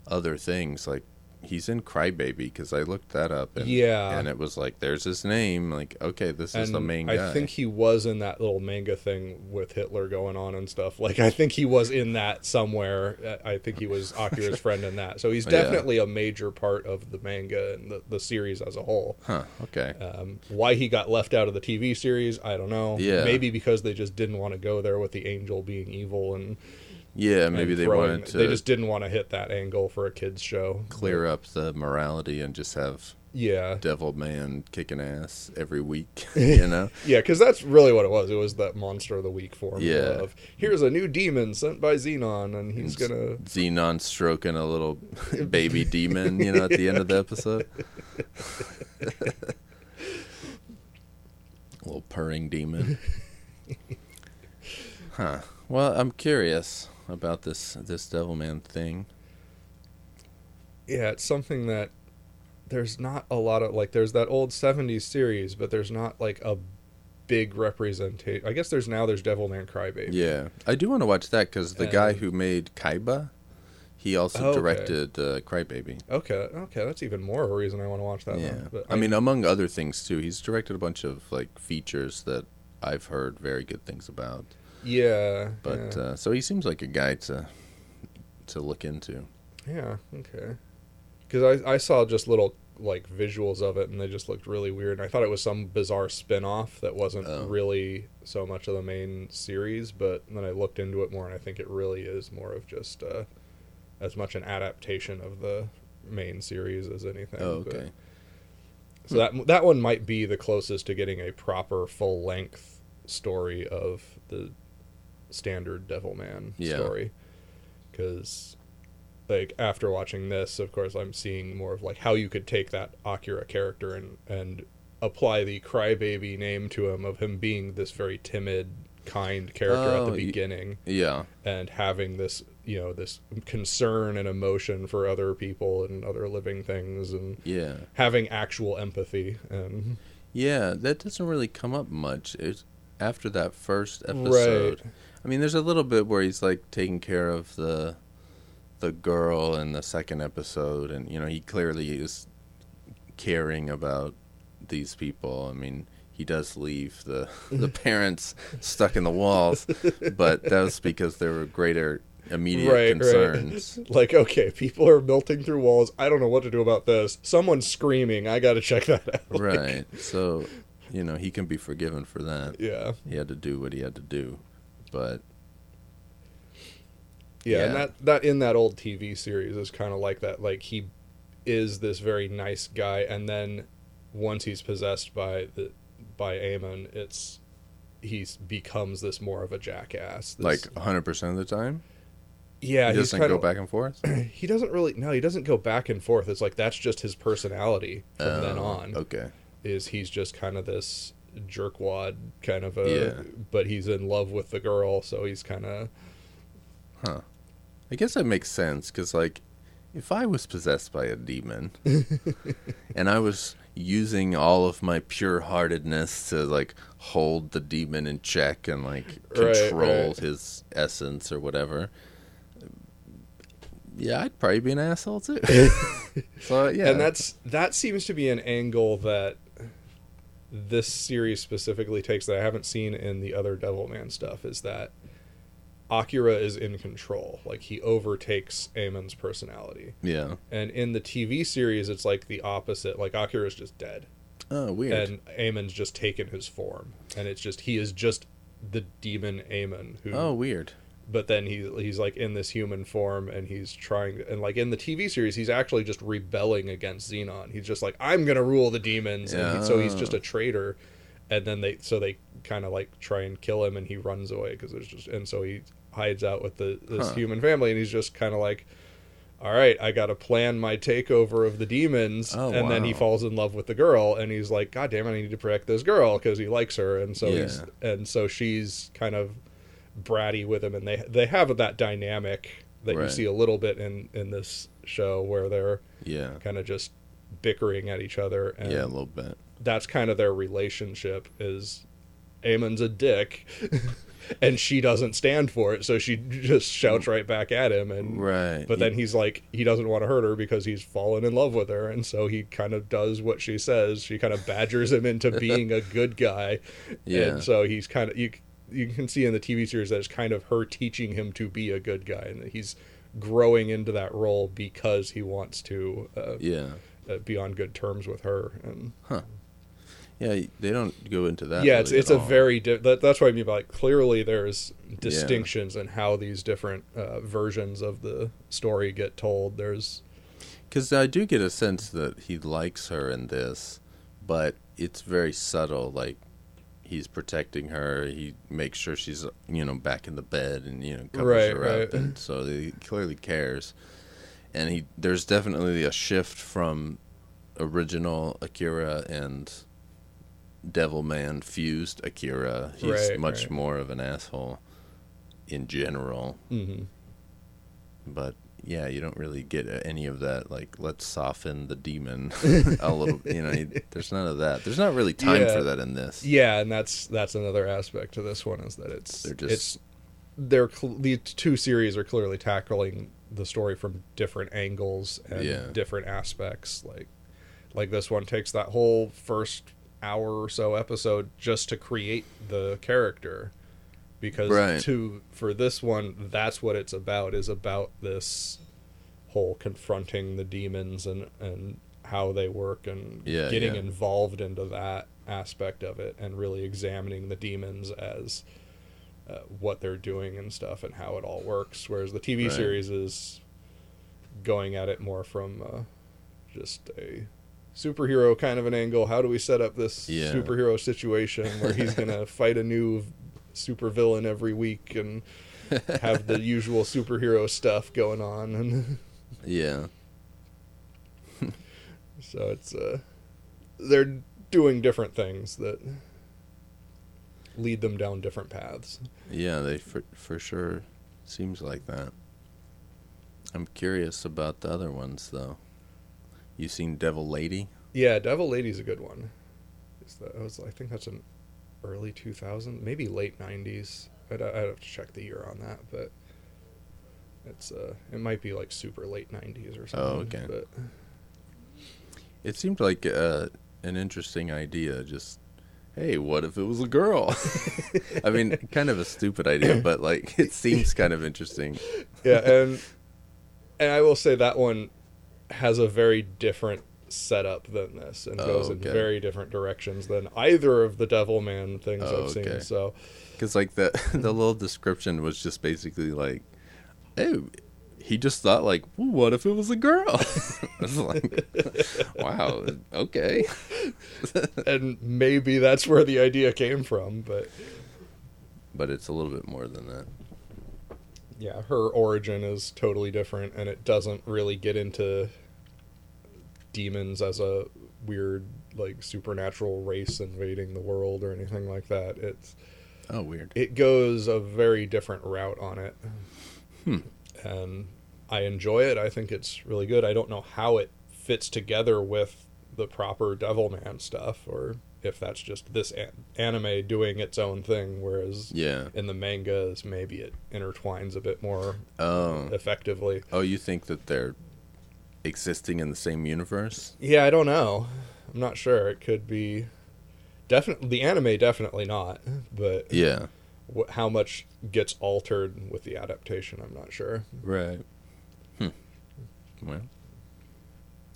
other things. Like he's in Crybaby because I looked that up. And, Yeah. and it was like there's his name. Like okay, this is the And main guy. I think he was in that little manga thing with Hitler going on and stuff. Like I think he was in that somewhere. I think he was Akira's friend in that. So he's [LAUGHS] Yeah. definitely a major part of the manga and the, the series as a whole. huh? Okay. Um, why he got left out of the TV series, I don't know. Yeah. Maybe because they just didn't want to go there with the angel being evil and yeah, maybe they throwing- wanted to They just didn't want to hit that angle for a kids show. clear up the morality and just have Yeah. Devil Man kicking ass every week. [LAUGHS] you know. Yeah, because that's really what it was. It was that monster of the week form Yeah. of here's a new demon sent by Zennon, and he's And gonna Zennon stroking a little [LAUGHS] baby demon, you know, at the end of the episode. [LAUGHS] little purring demon. Huh. Well, I'm curious about this this Devilman thing. yeah, it's something that there's not a lot of like there's that old 70s series, but there's not like a big representation. I guess there's now there's Devilman Crybaby. Yeah, I do want to watch that because the And- guy who made Kaiba, he also Oh, okay. directed uh, Crybaby. Okay, okay, that's even more of a reason I want to watch that Yeah. But I mean, among other things too, he's directed a bunch of like features that I've heard very good things about. Yeah, But yeah, uh, so he seems like a guy to to look into. yeah okay. Because I I saw just little like visuals of it, and they just looked really weird. And I thought it was some bizarre spin-off that wasn't Oh. really so much of the main series. But then I looked into it more, and I think it really is more of just uh, as much an adaptation of the main series as anything. Oh, But- okay. So that that one might be the closest to getting a proper full length story of the standard Devilman Yeah. story. Because, like, after watching this, of course, I'm seeing more of like how you could take that Akira character and and apply the crybaby name to him of him being this very timid, kind character at Oh, the y- beginning Yeah. and having this you know this concern and emotion for other people and other living things and Yeah. having actual empathy and Yeah, that doesn't really come up much. It's after that first episode. I mean, there's a little bit where he's like taking care of the the girl in the second episode, and you know he clearly is caring about these people. I mean, he does leave the [LAUGHS] the parents stuck in the walls, but that was because there were greater immediate right concerns. right [LAUGHS] like okay people are melting through walls i don't know what to do about this someone's screaming i gotta check that out Like, Right. [LAUGHS] So, you know, he can be forgiven for that. yeah He had to do what he had to do, but yeah, and that that in that old tv series is kind of like that like he is this very nice guy and then once he's possessed by the by Amon, it's he's becomes this more of a jackass this, like 100% of the time, yeah he doesn't kind go back and forth. [CLEARS THROAT] he doesn't really no he doesn't go back and forth it's like that's just his personality from then Oh, on Okay. is he's just kind of this jerkwad kind of a Yeah. but he's in love with the girl so he's kind of Huh. I guess that makes sense because, like, if I was possessed by a demon [LAUGHS] and I was using all of my pure heartedness to, like, hold the demon in check and, like, Right, control right. his essence or whatever, yeah, I'd probably be an asshole too. [LAUGHS] so, yeah. and that's that seems to be an angle that this series specifically takes that I haven't seen in the other Devilman stuff is that Akira is in control like he overtakes Amon's personality Yeah. and in the TV series it's like the opposite like Akira is just dead Oh, weird. and Amon's just taken his form and it's just he is just the demon Aemon who oh, weird. But then he he's like in this human form and he's trying and like in the TV series he's actually just rebelling against Zennon. He's just like I'm going to rule the demons and he, so he's just a traitor. And then they so they kind of like try and kill him and he runs away cuz there's just and so he hides out with the this Huh. human family and he's just kind of like all right, I got to plan my takeover of the demons, Oh, and then he falls in love with the girl, and he's like, "God damn it, I need to protect this girl because he likes her," and so he's and so she's kind of bratty with him, and they they have that dynamic that you see a little bit in in this show where they're Yeah. kind of just bickering at each other, and Yeah, a little bit. that's kind of their relationship. Is Amon's a dick. [LAUGHS] And she doesn't stand for it, so she just shouts right back at him, and Right. but then he's like, he doesn't want to hurt her because he's fallen in love with her, and so he kind of does what she says. She kind of badgers him into [LAUGHS] being a good guy, Yeah. And so he's kind of you. You can see in the TV series that it's kind of her teaching him to be a good guy, and that he's growing into that role because he wants to uh, yeah. uh, be on good terms with her. And Yeah, they don't go into that. yeah, it's really it's at a all. very di- that, that's what I mean by like clearly there's distinctions in how these different uh, versions of the story get told. There's Because I do get a sense that he likes her in this, but it's very subtle. Like he's protecting her. He makes sure she's you know back in the bed and you know covers Right, her right. up, and so he clearly cares. And he there's definitely a shift from original Akira and Devilman fused Akira. He's Right, much more of an asshole in general. mhm. but yeah, you don't really get uh, any of that. Like, let's soften the demon [LAUGHS] a little. You know, there's none of that. There's not really time Yeah. for that in this. Yeah, and that's that's another aspect to this one is that it's They're just- it's they're cl- the two series are clearly tackling the story from different angles and Yeah. different aspects. Like like this one takes that whole first hour or so episode just to create the character because Right. to for this one that's what it's about is about this whole confronting the demons and and how they work and Yeah, getting yeah. involved into that aspect of it and really examining the demons as uh, what they're doing and stuff and how it all works whereas the TV Right. series is going at it more from uh, just a superhero kind of an angle. How do we set up this Yeah. superhero situation where he's gonna [LAUGHS] fight a new super villain every week and have the [LAUGHS] usual superhero stuff going on and [LAUGHS] Yeah. so it's uh they're doing different things that lead them down different paths. Yeah, they for, for sure seems like that. I'm curious about the other ones though. You seen Devil Lady? Yeah, Devil Lady's a good one. Is that, I was I think that's an early 2000s, maybe late 90s. I'd, I'd have to check the year on that, but it's uh it might be like super late 90s or something. Oh, okay. But It seemed like uh, an interesting idea. Just, hey, what if it was a girl? [LAUGHS] I mean, kind of a stupid idea, [COUGHS] but like it seems kind of interesting. yeah, and and I will say that one has a very different setup than this and Oh, goes okay. in very different directions than either of the Devil Man things Oh, I've seen. okay. So Because like the [LAUGHS] the little description was just basically like, oh, he just thought like, "Well, what if it was a girl? [LAUGHS] I was like, [LAUGHS] wow, okay. and maybe that's where the idea came from, but but it's a little bit more than that. yeah, her origin is totally different, and it doesn't really get into demons as a weird like supernatural race invading the world or anything like that. It's Oh, weird. it goes a very different route on it, Hmm. and I enjoy it. I think it's really good. I don't know how it fits together with the proper Devilman stuff, or if that's just this an- anime doing its own thing, whereas Yeah. in the mangas maybe it intertwines a bit more Oh. effectively. Oh, you think that they're existing in the same universe? Yeah, I don't know. I'm not sure. It could be definitely the anime, definitely not. But Yeah. wh- how much gets altered with the adaptation, I'm not sure. Right. Hmm. Well,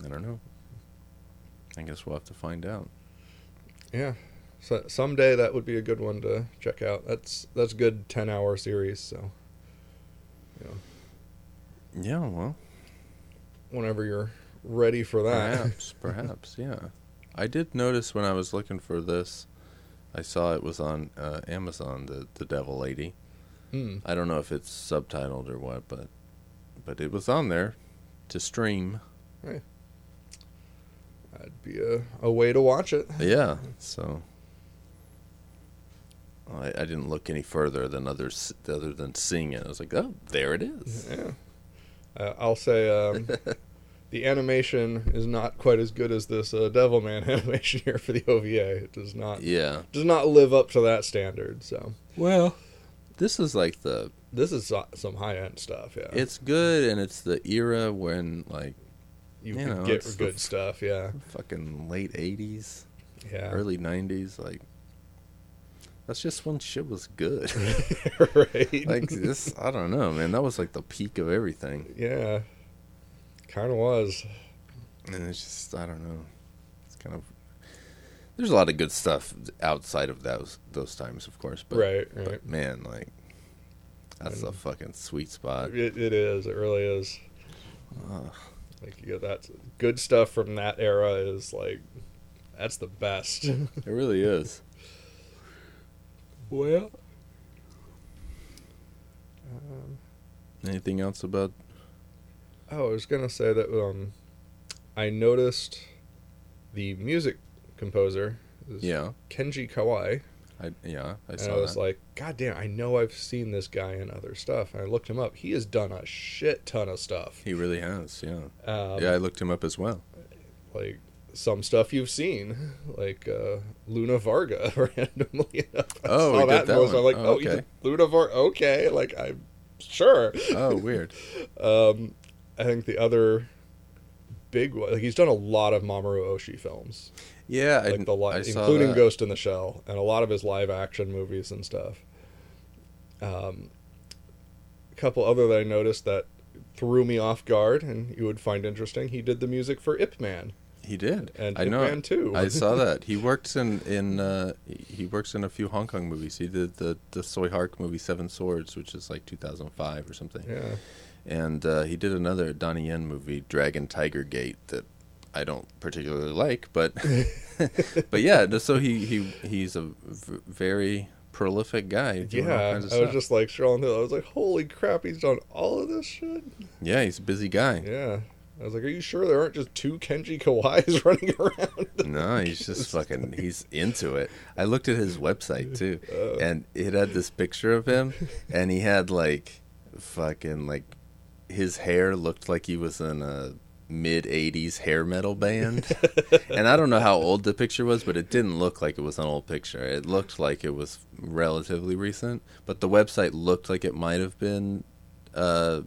I don't know. I guess we'll have to find out. Yeah. So someday that would be a good one to check out. That's that's good 10 hour series. So Yeah, well, whenever you're ready for that. perhaps, [LAUGHS] perhaps, yeah. I did notice when I was looking for this, I saw it was on uh, Amazon, the the Devil Lady. Hmm. I don't know if it's subtitled or what, but but it was on there to stream. That'd be a, a way to watch it. [LAUGHS] Yeah, so I, I didn't look any further than others other than seeing it. I was like, oh, there it is. Yeah. Uh, I'll say um, [LAUGHS] the animation is not quite as good as this uh, Devilman [LAUGHS] animation here for the OVA. It does not Yeah. does not live up to that standard. So Well, this is like the this is some high end stuff. Yeah, it's good and it's the era when like you, you can know, get good f- stuff. Yeah, fucking late 80s, yeah, early 90s like that's just when shit was good. [LAUGHS] right. like this I don't know, man. That was like the peak of everything. yeah, kind of was. And it's just I don't know. It's kind of there's a lot of good stuff outside of those those times, of course, but right, right. but man, like that's a fucking sweet spot. It, it is. It really is. Ugh. Like you get that good stuff from that era is like that's the best. It really is. Well, um, Anything else about? oh, I was gonna say that um, I noticed the music composer is Yeah, Kenji Kawai, I yeah I and saw I was that. like, God damn, I know I've seen this guy in other stuff. And I looked him up. He has done a shit ton of stuff. he really has. Yeah, Um, yeah. I looked him up as well. like some stuff you've seen, like uh, Luna Varga, [LAUGHS] randomly enough. [LAUGHS] I Oh, saw did that, and that I was like, Oh, oh, you okay. did Luna Varga, okay, like I'm sure. Oh, [LAUGHS] weird. Um, I think the other big one, like he's done a lot of Mamoru Oshii films, Yeah, I, like the li- I saw including that. Ghost in the Shell, and a lot of his live action movies and stuff. Um, a couple other that I noticed that threw me off guard, and you would find interesting. He did the music for Ip Man. He did. And I know. Man too. I saw [LAUGHS] that. He works in in uh, he works in a few Hong Kong movies. He did the the Tsui Hark movie Seven Swords, which is like 2005 or something. Yeah. And uh, he did another Donnie Yen movie, Dragon Tiger Gate, that I don't particularly like, but [LAUGHS] [LAUGHS] but yeah. So he he he's a v- very prolific guy. Yeah, I was stuff. just like scrolling through. I was like, "Holy crap, he's done all of this shit." yeah, he's a busy guy. Yeah, I was like, "Are you sure there aren't just two Kenji Kawais [LAUGHS] running around?" No, he's just [LAUGHS] fucking. He's into it. I looked at his website too, Oh. and it had this picture of him, and he had like, fucking like, his hair looked like he was in a mid '80s hair metal band, [LAUGHS] and I don't know how old the picture was, but it didn't look like it was an old picture. It looked like it was relatively recent, but the website looked like it might have been. Uh,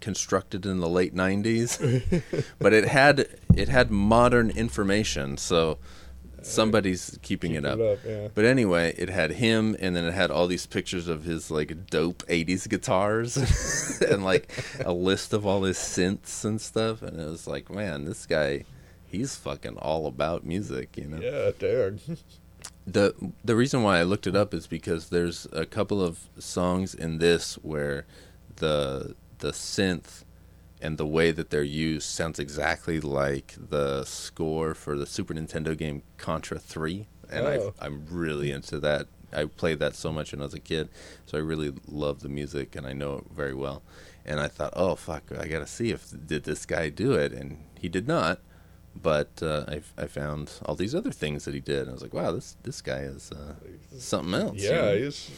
constructed in the late 90s [LAUGHS] but it had it had modern information so somebody's keeping it up. yeah. But anyway, it had him, and then it had all these pictures of his like dope '80s guitars, [LAUGHS] and like a list of all his synths and stuff. And it was like, man, this guy, he's fucking all about music, you know. Yeah, dang. The the reason why I looked it up is because there's a couple of songs in this where the the synth and the way that they're used sounds exactly like the score for the Super Nintendo game Contra 3 and Oh. I I'm really into that. I played that so much when I was a kid, so I really love the music and I know it very well. And I thought, "Oh fuck, I got to see if did this guy do it?" And he did not. But uh, I, I found all these other things that he did. And I was like, "Wow, this this guy is uh, something else." you Yeah, know? he's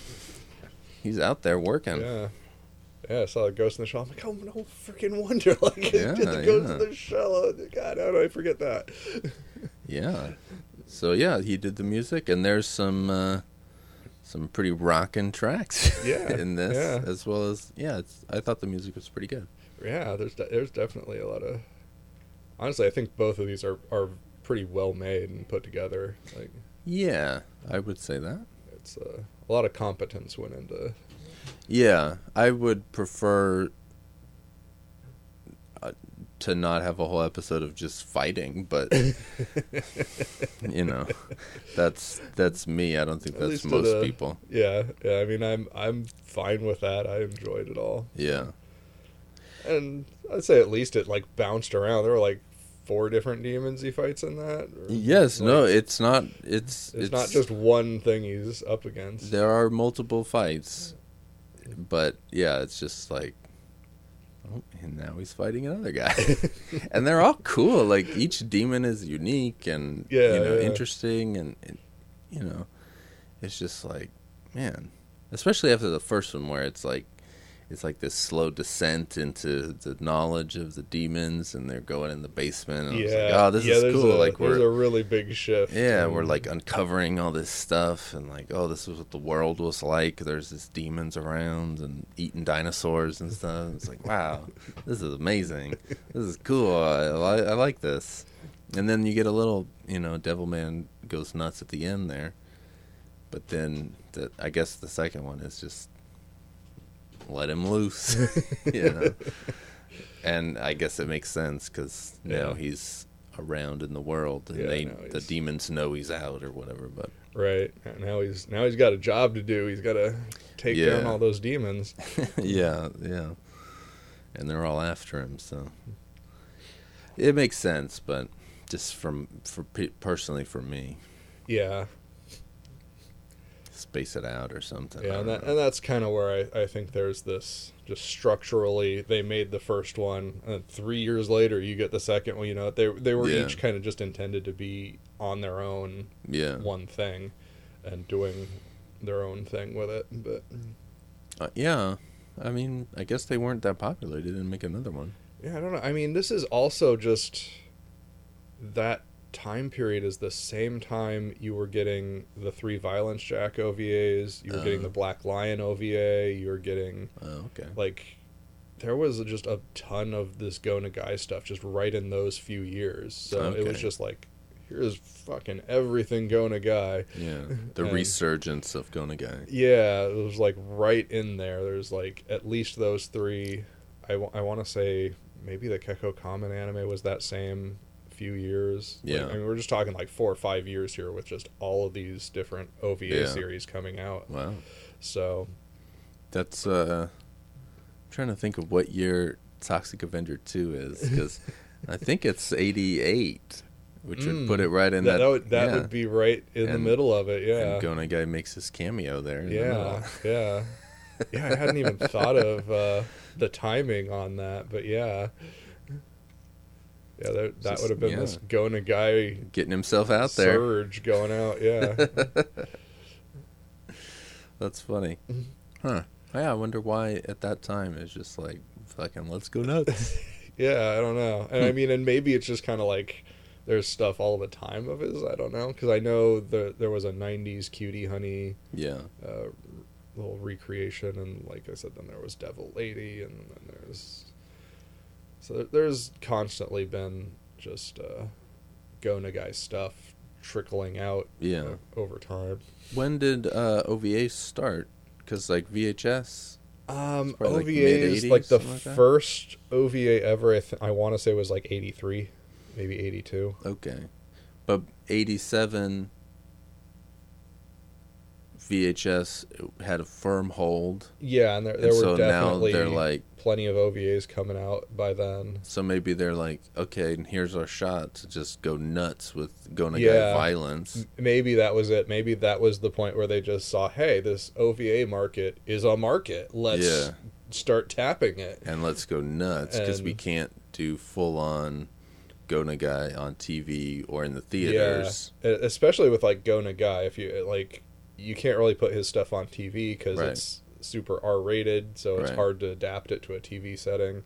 he's out there working. yeah. Yeah, I saw a Ghost in the Shell. I'm like, oh no, freaking wonder! [LAUGHS] Like, Yeah, did the Ghost yeah. in the Shell. God, how did I forget that? [LAUGHS] Yeah. So yeah, he did the music, and there's some uh, some pretty rocking tracks [LAUGHS] Yeah, in this, yeah. as well as yeah. It's, I thought the music was pretty good. Yeah, there's de- there's definitely a lot of. Honestly, I think both of these are are pretty well made and put together. Like, Yeah, I would say that. it's uh, a lot of competence went into. Yeah, I would prefer uh, to not have a whole episode of just fighting, but [LAUGHS] you know, that's that's me. I don't think At that's most the- people. Yeah, yeah. I mean, I'm I'm fine with that. I enjoyed it all, Yeah. and I'd say at least it like bounced around. There were like four different demons he fights in that. Yes. like, no. It's not. It's It's, not just one thing he's up against. There are multiple fights, but yeah, it's just like, oh, and now he's fighting another guy, [LAUGHS] [LAUGHS] and they're all cool. Like each demon is unique and Yeah, you know yeah. interesting, and, and you know, it's just like, man, especially after the first one where it's like. It's like this slow descent into the knowledge of the demons, and they're going in the basement. And I was yeah. like, oh, this yeah, is cool. A, like we're a really big shift. yeah, in- we're like uncovering all this stuff and like, oh, this is what the world was like. There's this demons around and eating dinosaurs and stuff. It's like, wow, this is amazing. This is cool. I, li- I like this. And then you get a little, you know, devil man goes nuts at the end there. But then the, I guess the second one is just let him loose, [LAUGHS] you know. And I guess it makes sense because now he's around in the world, and Yeah, they the demons know he's out or whatever. But Right now he's now he's got a job to do. He's got to take Yeah. down all those demons. [LAUGHS] yeah, yeah, and they're all after him, so it makes sense. But just from for personally for me, Yeah, space it out or something. Yeah, and, that, and that's kind of where I, I think there's this just structurally they made the first one, and three years later you get the second one. You know they they were Yeah. each kind of just intended to be on their own yeah, one thing, and doing their own thing with it. But Uh, yeah. I mean, I guess they weren't that popular. They didn't make another one. Yeah, I don't know. I mean, this is also just that time period is the same time you were getting the three Violence Jack OVAs, you were getting Oh. the Black Lion OVA, you were getting Oh, okay. like there was just a ton of this Go Nagai stuff just right in those few years. So it was just like here's fucking everything Go Nagai. Yeah, [LAUGHS] the And- resurgence of Go Nagai. Yeah, it was like right in there. There's like at least those three. I, want to say maybe the Kekko Kamen anime was that same few years. Like, Yeah. I mean, we're just talking like four or five years here with just all of these different OVA Yeah. series coming out. Wow, So, that's uh, I'm trying to think of what year Toxic Avenger two is because [LAUGHS] I think it's 88, which would Mm. put it right in that that. that, would, that yeah. would be right in the middle of it. Yeah. And Go Nagai makes his cameo there. Yeah. Yeah. Yeah. I hadn't even [LAUGHS] thought of uh, the timing on that, but yeah. Yeah, that, that would have been yeah. this Go Nagai Getting himself out there. surge going out. Yeah. [LAUGHS] That's funny. Huh. Yeah, I wonder why at that time it's just like, fucking, let's go nuts. [LAUGHS] Yeah, I don't know. And I Hmm. mean, and maybe it's just kind of like there's stuff all the time of his. I don't know because I know the, there was a '90s cutie honey yeah. uh, little recreation, and like I said, then there was Devil Lady, and then there's so there's constantly been just uh, Go Nagai stuff trickling out. Yeah. uh, over time. When did uh, OVA start? Because, like, VHS. Um, probably, like, OVA is like the like first OVA ever. I, th- I want to say was like '83, maybe '82. Okay. But 87 VHS had a firm hold. Yeah, and there, there and were so now definitely they're like, plenty of OVAs coming out by then. so maybe they're like, okay, and here's our shot to just go nuts with Gona Yeah. Guy violence. Maybe that was it. Maybe that was the point where they just saw, hey, this OVA market is a market. Let's Yeah. start tapping it. And let's go nuts because we can't do full on Go Nagai on TV or in the theaters. Yeah, especially with like Go Nagai. If you like, you can't really put his stuff on TV because Right. it's super R rated, so it's Right. hard to adapt it to a TV setting.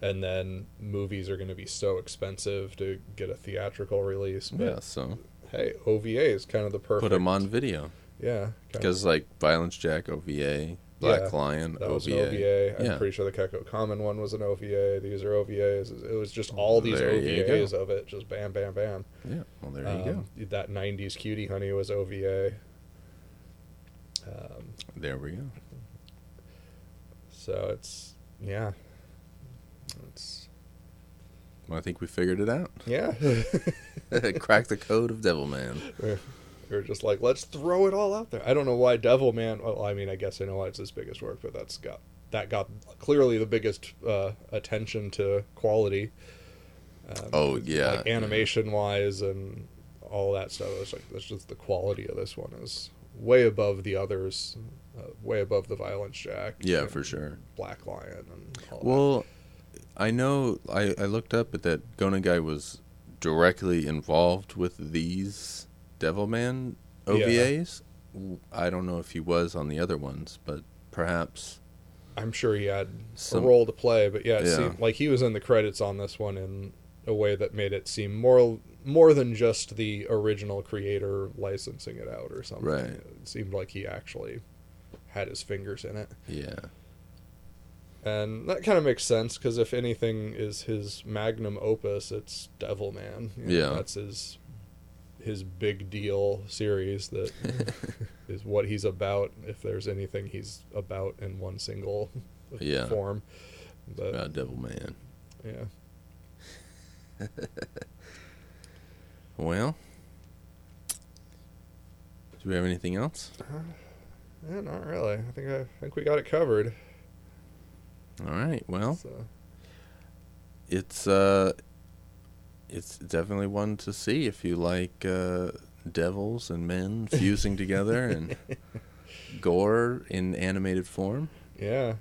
And then movies are going to be so expensive to get a theatrical release. But Yeah, so hey, OVA is kind of the perfect. put them on video. Yeah, of- Because, like, Violence Jack OVA, Black Yeah, Lion that was an OVA. OVA. I'm Yeah. pretty sure the Kekko Kamen one was an OVA. These are OVAs. It was just all these There OVAs of it, just bam, bam, bam. Yeah, well, there you go. Um, That '90s cutie honey was OVA. Um, There we go. so it's yeah, it's Well, I think we figured it out. yeah. [LAUGHS] Crack the code of Devilman. we're, we're just like let's throw it all out there. I don't know why Devil Man. Well, I mean, I guess I know why it's his biggest work, but that's got that got clearly the biggest uh, attention to quality. Um, Oh, yeah, like animation wise and all that stuff. It's like that's just the quality of this one is way above the others, uh, way above the Violence Jack. Yeah, for sure. Black Lion and all Well, I know I, I looked up at that Go Nagai was directly involved with these Devilman Yeah. OVAs. I don't know if he was on the other ones, but perhaps. I'm sure he had Some- a role to play, but yeah, it Yeah. seemed like he was in the credits on this one in a way that made it seem more more than just the original creator licensing it out or something. Right. It seemed like he actually had his fingers in it. Yeah. And that kind of makes sense because if anything is his magnum opus, it's Devilman. You know, Yeah. that's his his big deal series that [LAUGHS] is what he's about. If there's anything he's about in one single Yeah. form, but Devil Man. yeah, [LAUGHS] Well, do we have anything else? yeah, not really. I think I, I think we got it covered. All right. Well, So, it's uh, it's definitely one to see if you like uh, devils and men fusing together and [LAUGHS] gore in animated form. yeah,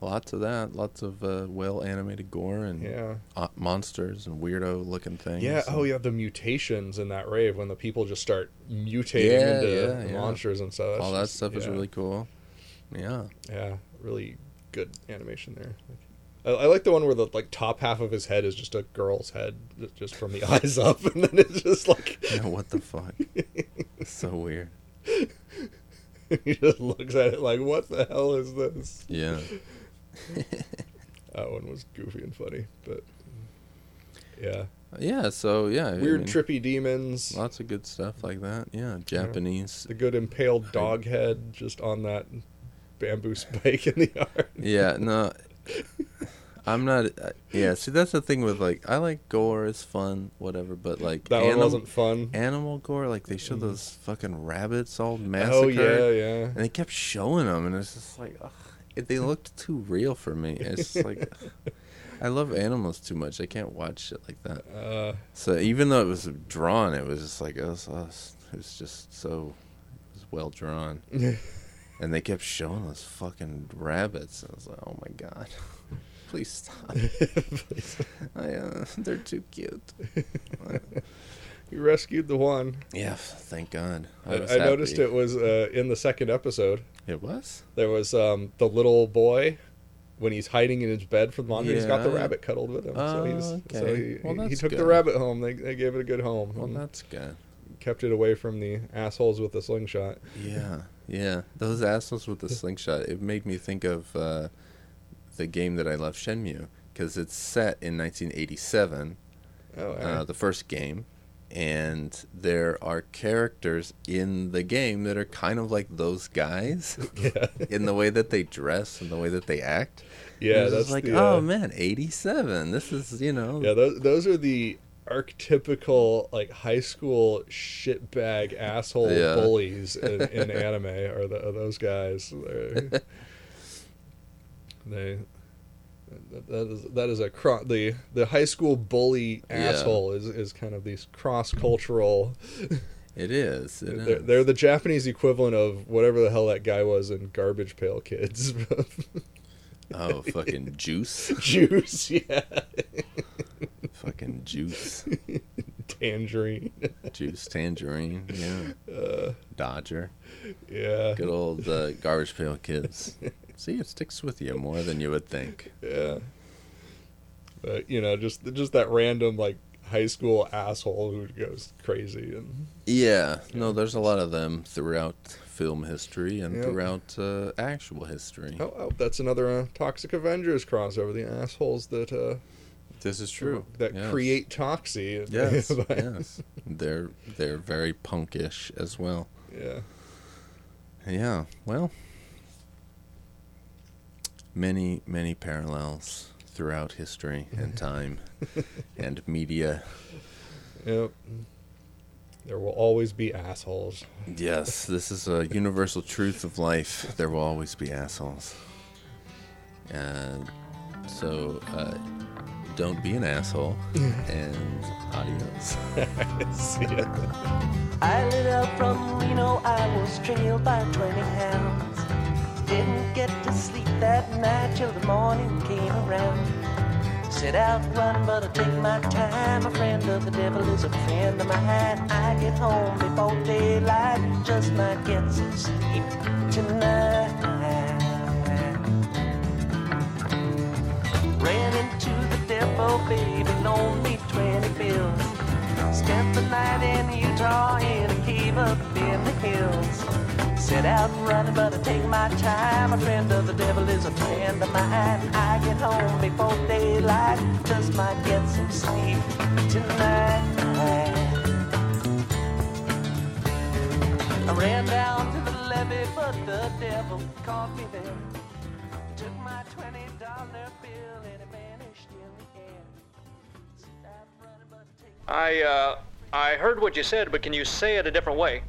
Lots of that. Lots of uh, well animated gore and yeah, uh, monsters and weirdo looking things. yeah. and- Oh, yeah. The mutations in that rave when the people just start mutating Yeah, into yeah, monsters and stuff. all that stuff is really cool. Yeah. Yeah, really good animation there. I, I like the one where the like top half of his head is just a girl's head, just from the [LAUGHS] eyes up, and then it's just like [LAUGHS] Yeah, what the fuck? So weird. [LAUGHS] he just looks at it like, "What the hell is this?" Yeah. [LAUGHS] That one was goofy and funny, but yeah, Yeah, so yeah. I weird mean, trippy demons, Lots of good stuff like that. Yeah, Japanese. the good impaled dog head just on that bamboo spike in the [LAUGHS] yard. Yeah, no. I'm not. Uh, yeah, see, that's the thing with like, I like gore, it's fun, whatever, but like, That one anim- wasn't fun. animal gore, like, they show those fucking rabbits all massacred. Oh yeah, yeah. And they kept showing them, and it's just like, ugh, they looked too real for me. It's like, [LAUGHS] I love animals too much. I can't watch shit like that. Uh, So even though it was drawn, it was just like it was, it was just so it was well drawn. [LAUGHS] and they kept showing those fucking rabbits. I was like, oh my god, [LAUGHS] please stop. I, uh, they're too cute. You rescued the one. yeah, thank God. I, was I noticed it was uh, in the second episode. It was. There was um, the little boy when he's hiding in his bed from the laundry. He's got the rabbit cuddled with him. so Oh, he's so he, Well, he- took the rabbit home. They, they gave it a good home. Well, that's good. kept it away from the assholes with the slingshot. Yeah, yeah. Those assholes with the slingshot. It made me think of uh, the game that I love, Shenmue, because it's set in 1987. Oh, uh, the first game, and there are characters in the game that are kind of like those guys [LAUGHS] yeah, [LAUGHS] in the way that they dress and the way that they act. yeah. That's like, the, oh uh, man, eighty-seven. This is you know. Yeah, those those are the archetypical like high school shitbag asshole Yeah. bullies in, in [LAUGHS] anime. Are, the, are those guys? They're- they that- is that is a cro- the the high school bully Yeah. asshole is is kind of these cross cultural. [LAUGHS] It is. It They're, is. they're the Japanese equivalent of whatever the hell that guy was in Garbage Pail Kids. [LAUGHS] oh, fucking juice. [LAUGHS] Juice, yeah, fucking juice. tangerine, Juice, tangerine. Yeah. uh, Dodger. yeah. Good old uh, garbage pail kids. See, it sticks with you more than you would think. [LAUGHS] Yeah. But you know, just just that random like high school asshole who goes crazy and Yeah, no, there's a lot of them throughout film history and Yep. throughout uh, actual history. oh, oh that's another uh, Toxic Avengers crossover. The assholes that uh This is true. that yes. create Toxie. [LAUGHS] Yes, yes, they're they're very punkish as well. yeah. Yeah, well, many many parallels throughout history and [LAUGHS] time and media. Yep. There will always be assholes. Yes, this is a universal truth of life. There will always be assholes. And so, uh, don't be an asshole. [LAUGHS] and adios. [LAUGHS] See ya. I lit up from Reno, I was trailed by 20 hounds. Didn't get to sleep that night till the morning came around. Set out running, but I take my time. A friend of the devil is a friend of mine. I get home before daylight, just might get some sleep tonight. Ran into the devil, baby, loaned me 20 bills. Spent the night in Utah in a cave up in the hills. Set out running, but I take my time. A friend of the devil is a friend of mine. I get home before daylight, just might get some sleep tonight. I ran down to the levee, but the devil caught me there. Took my twenty dollar bill and it vanished in the air. Running, I, uh, I heard what you said, but can you say it a different way?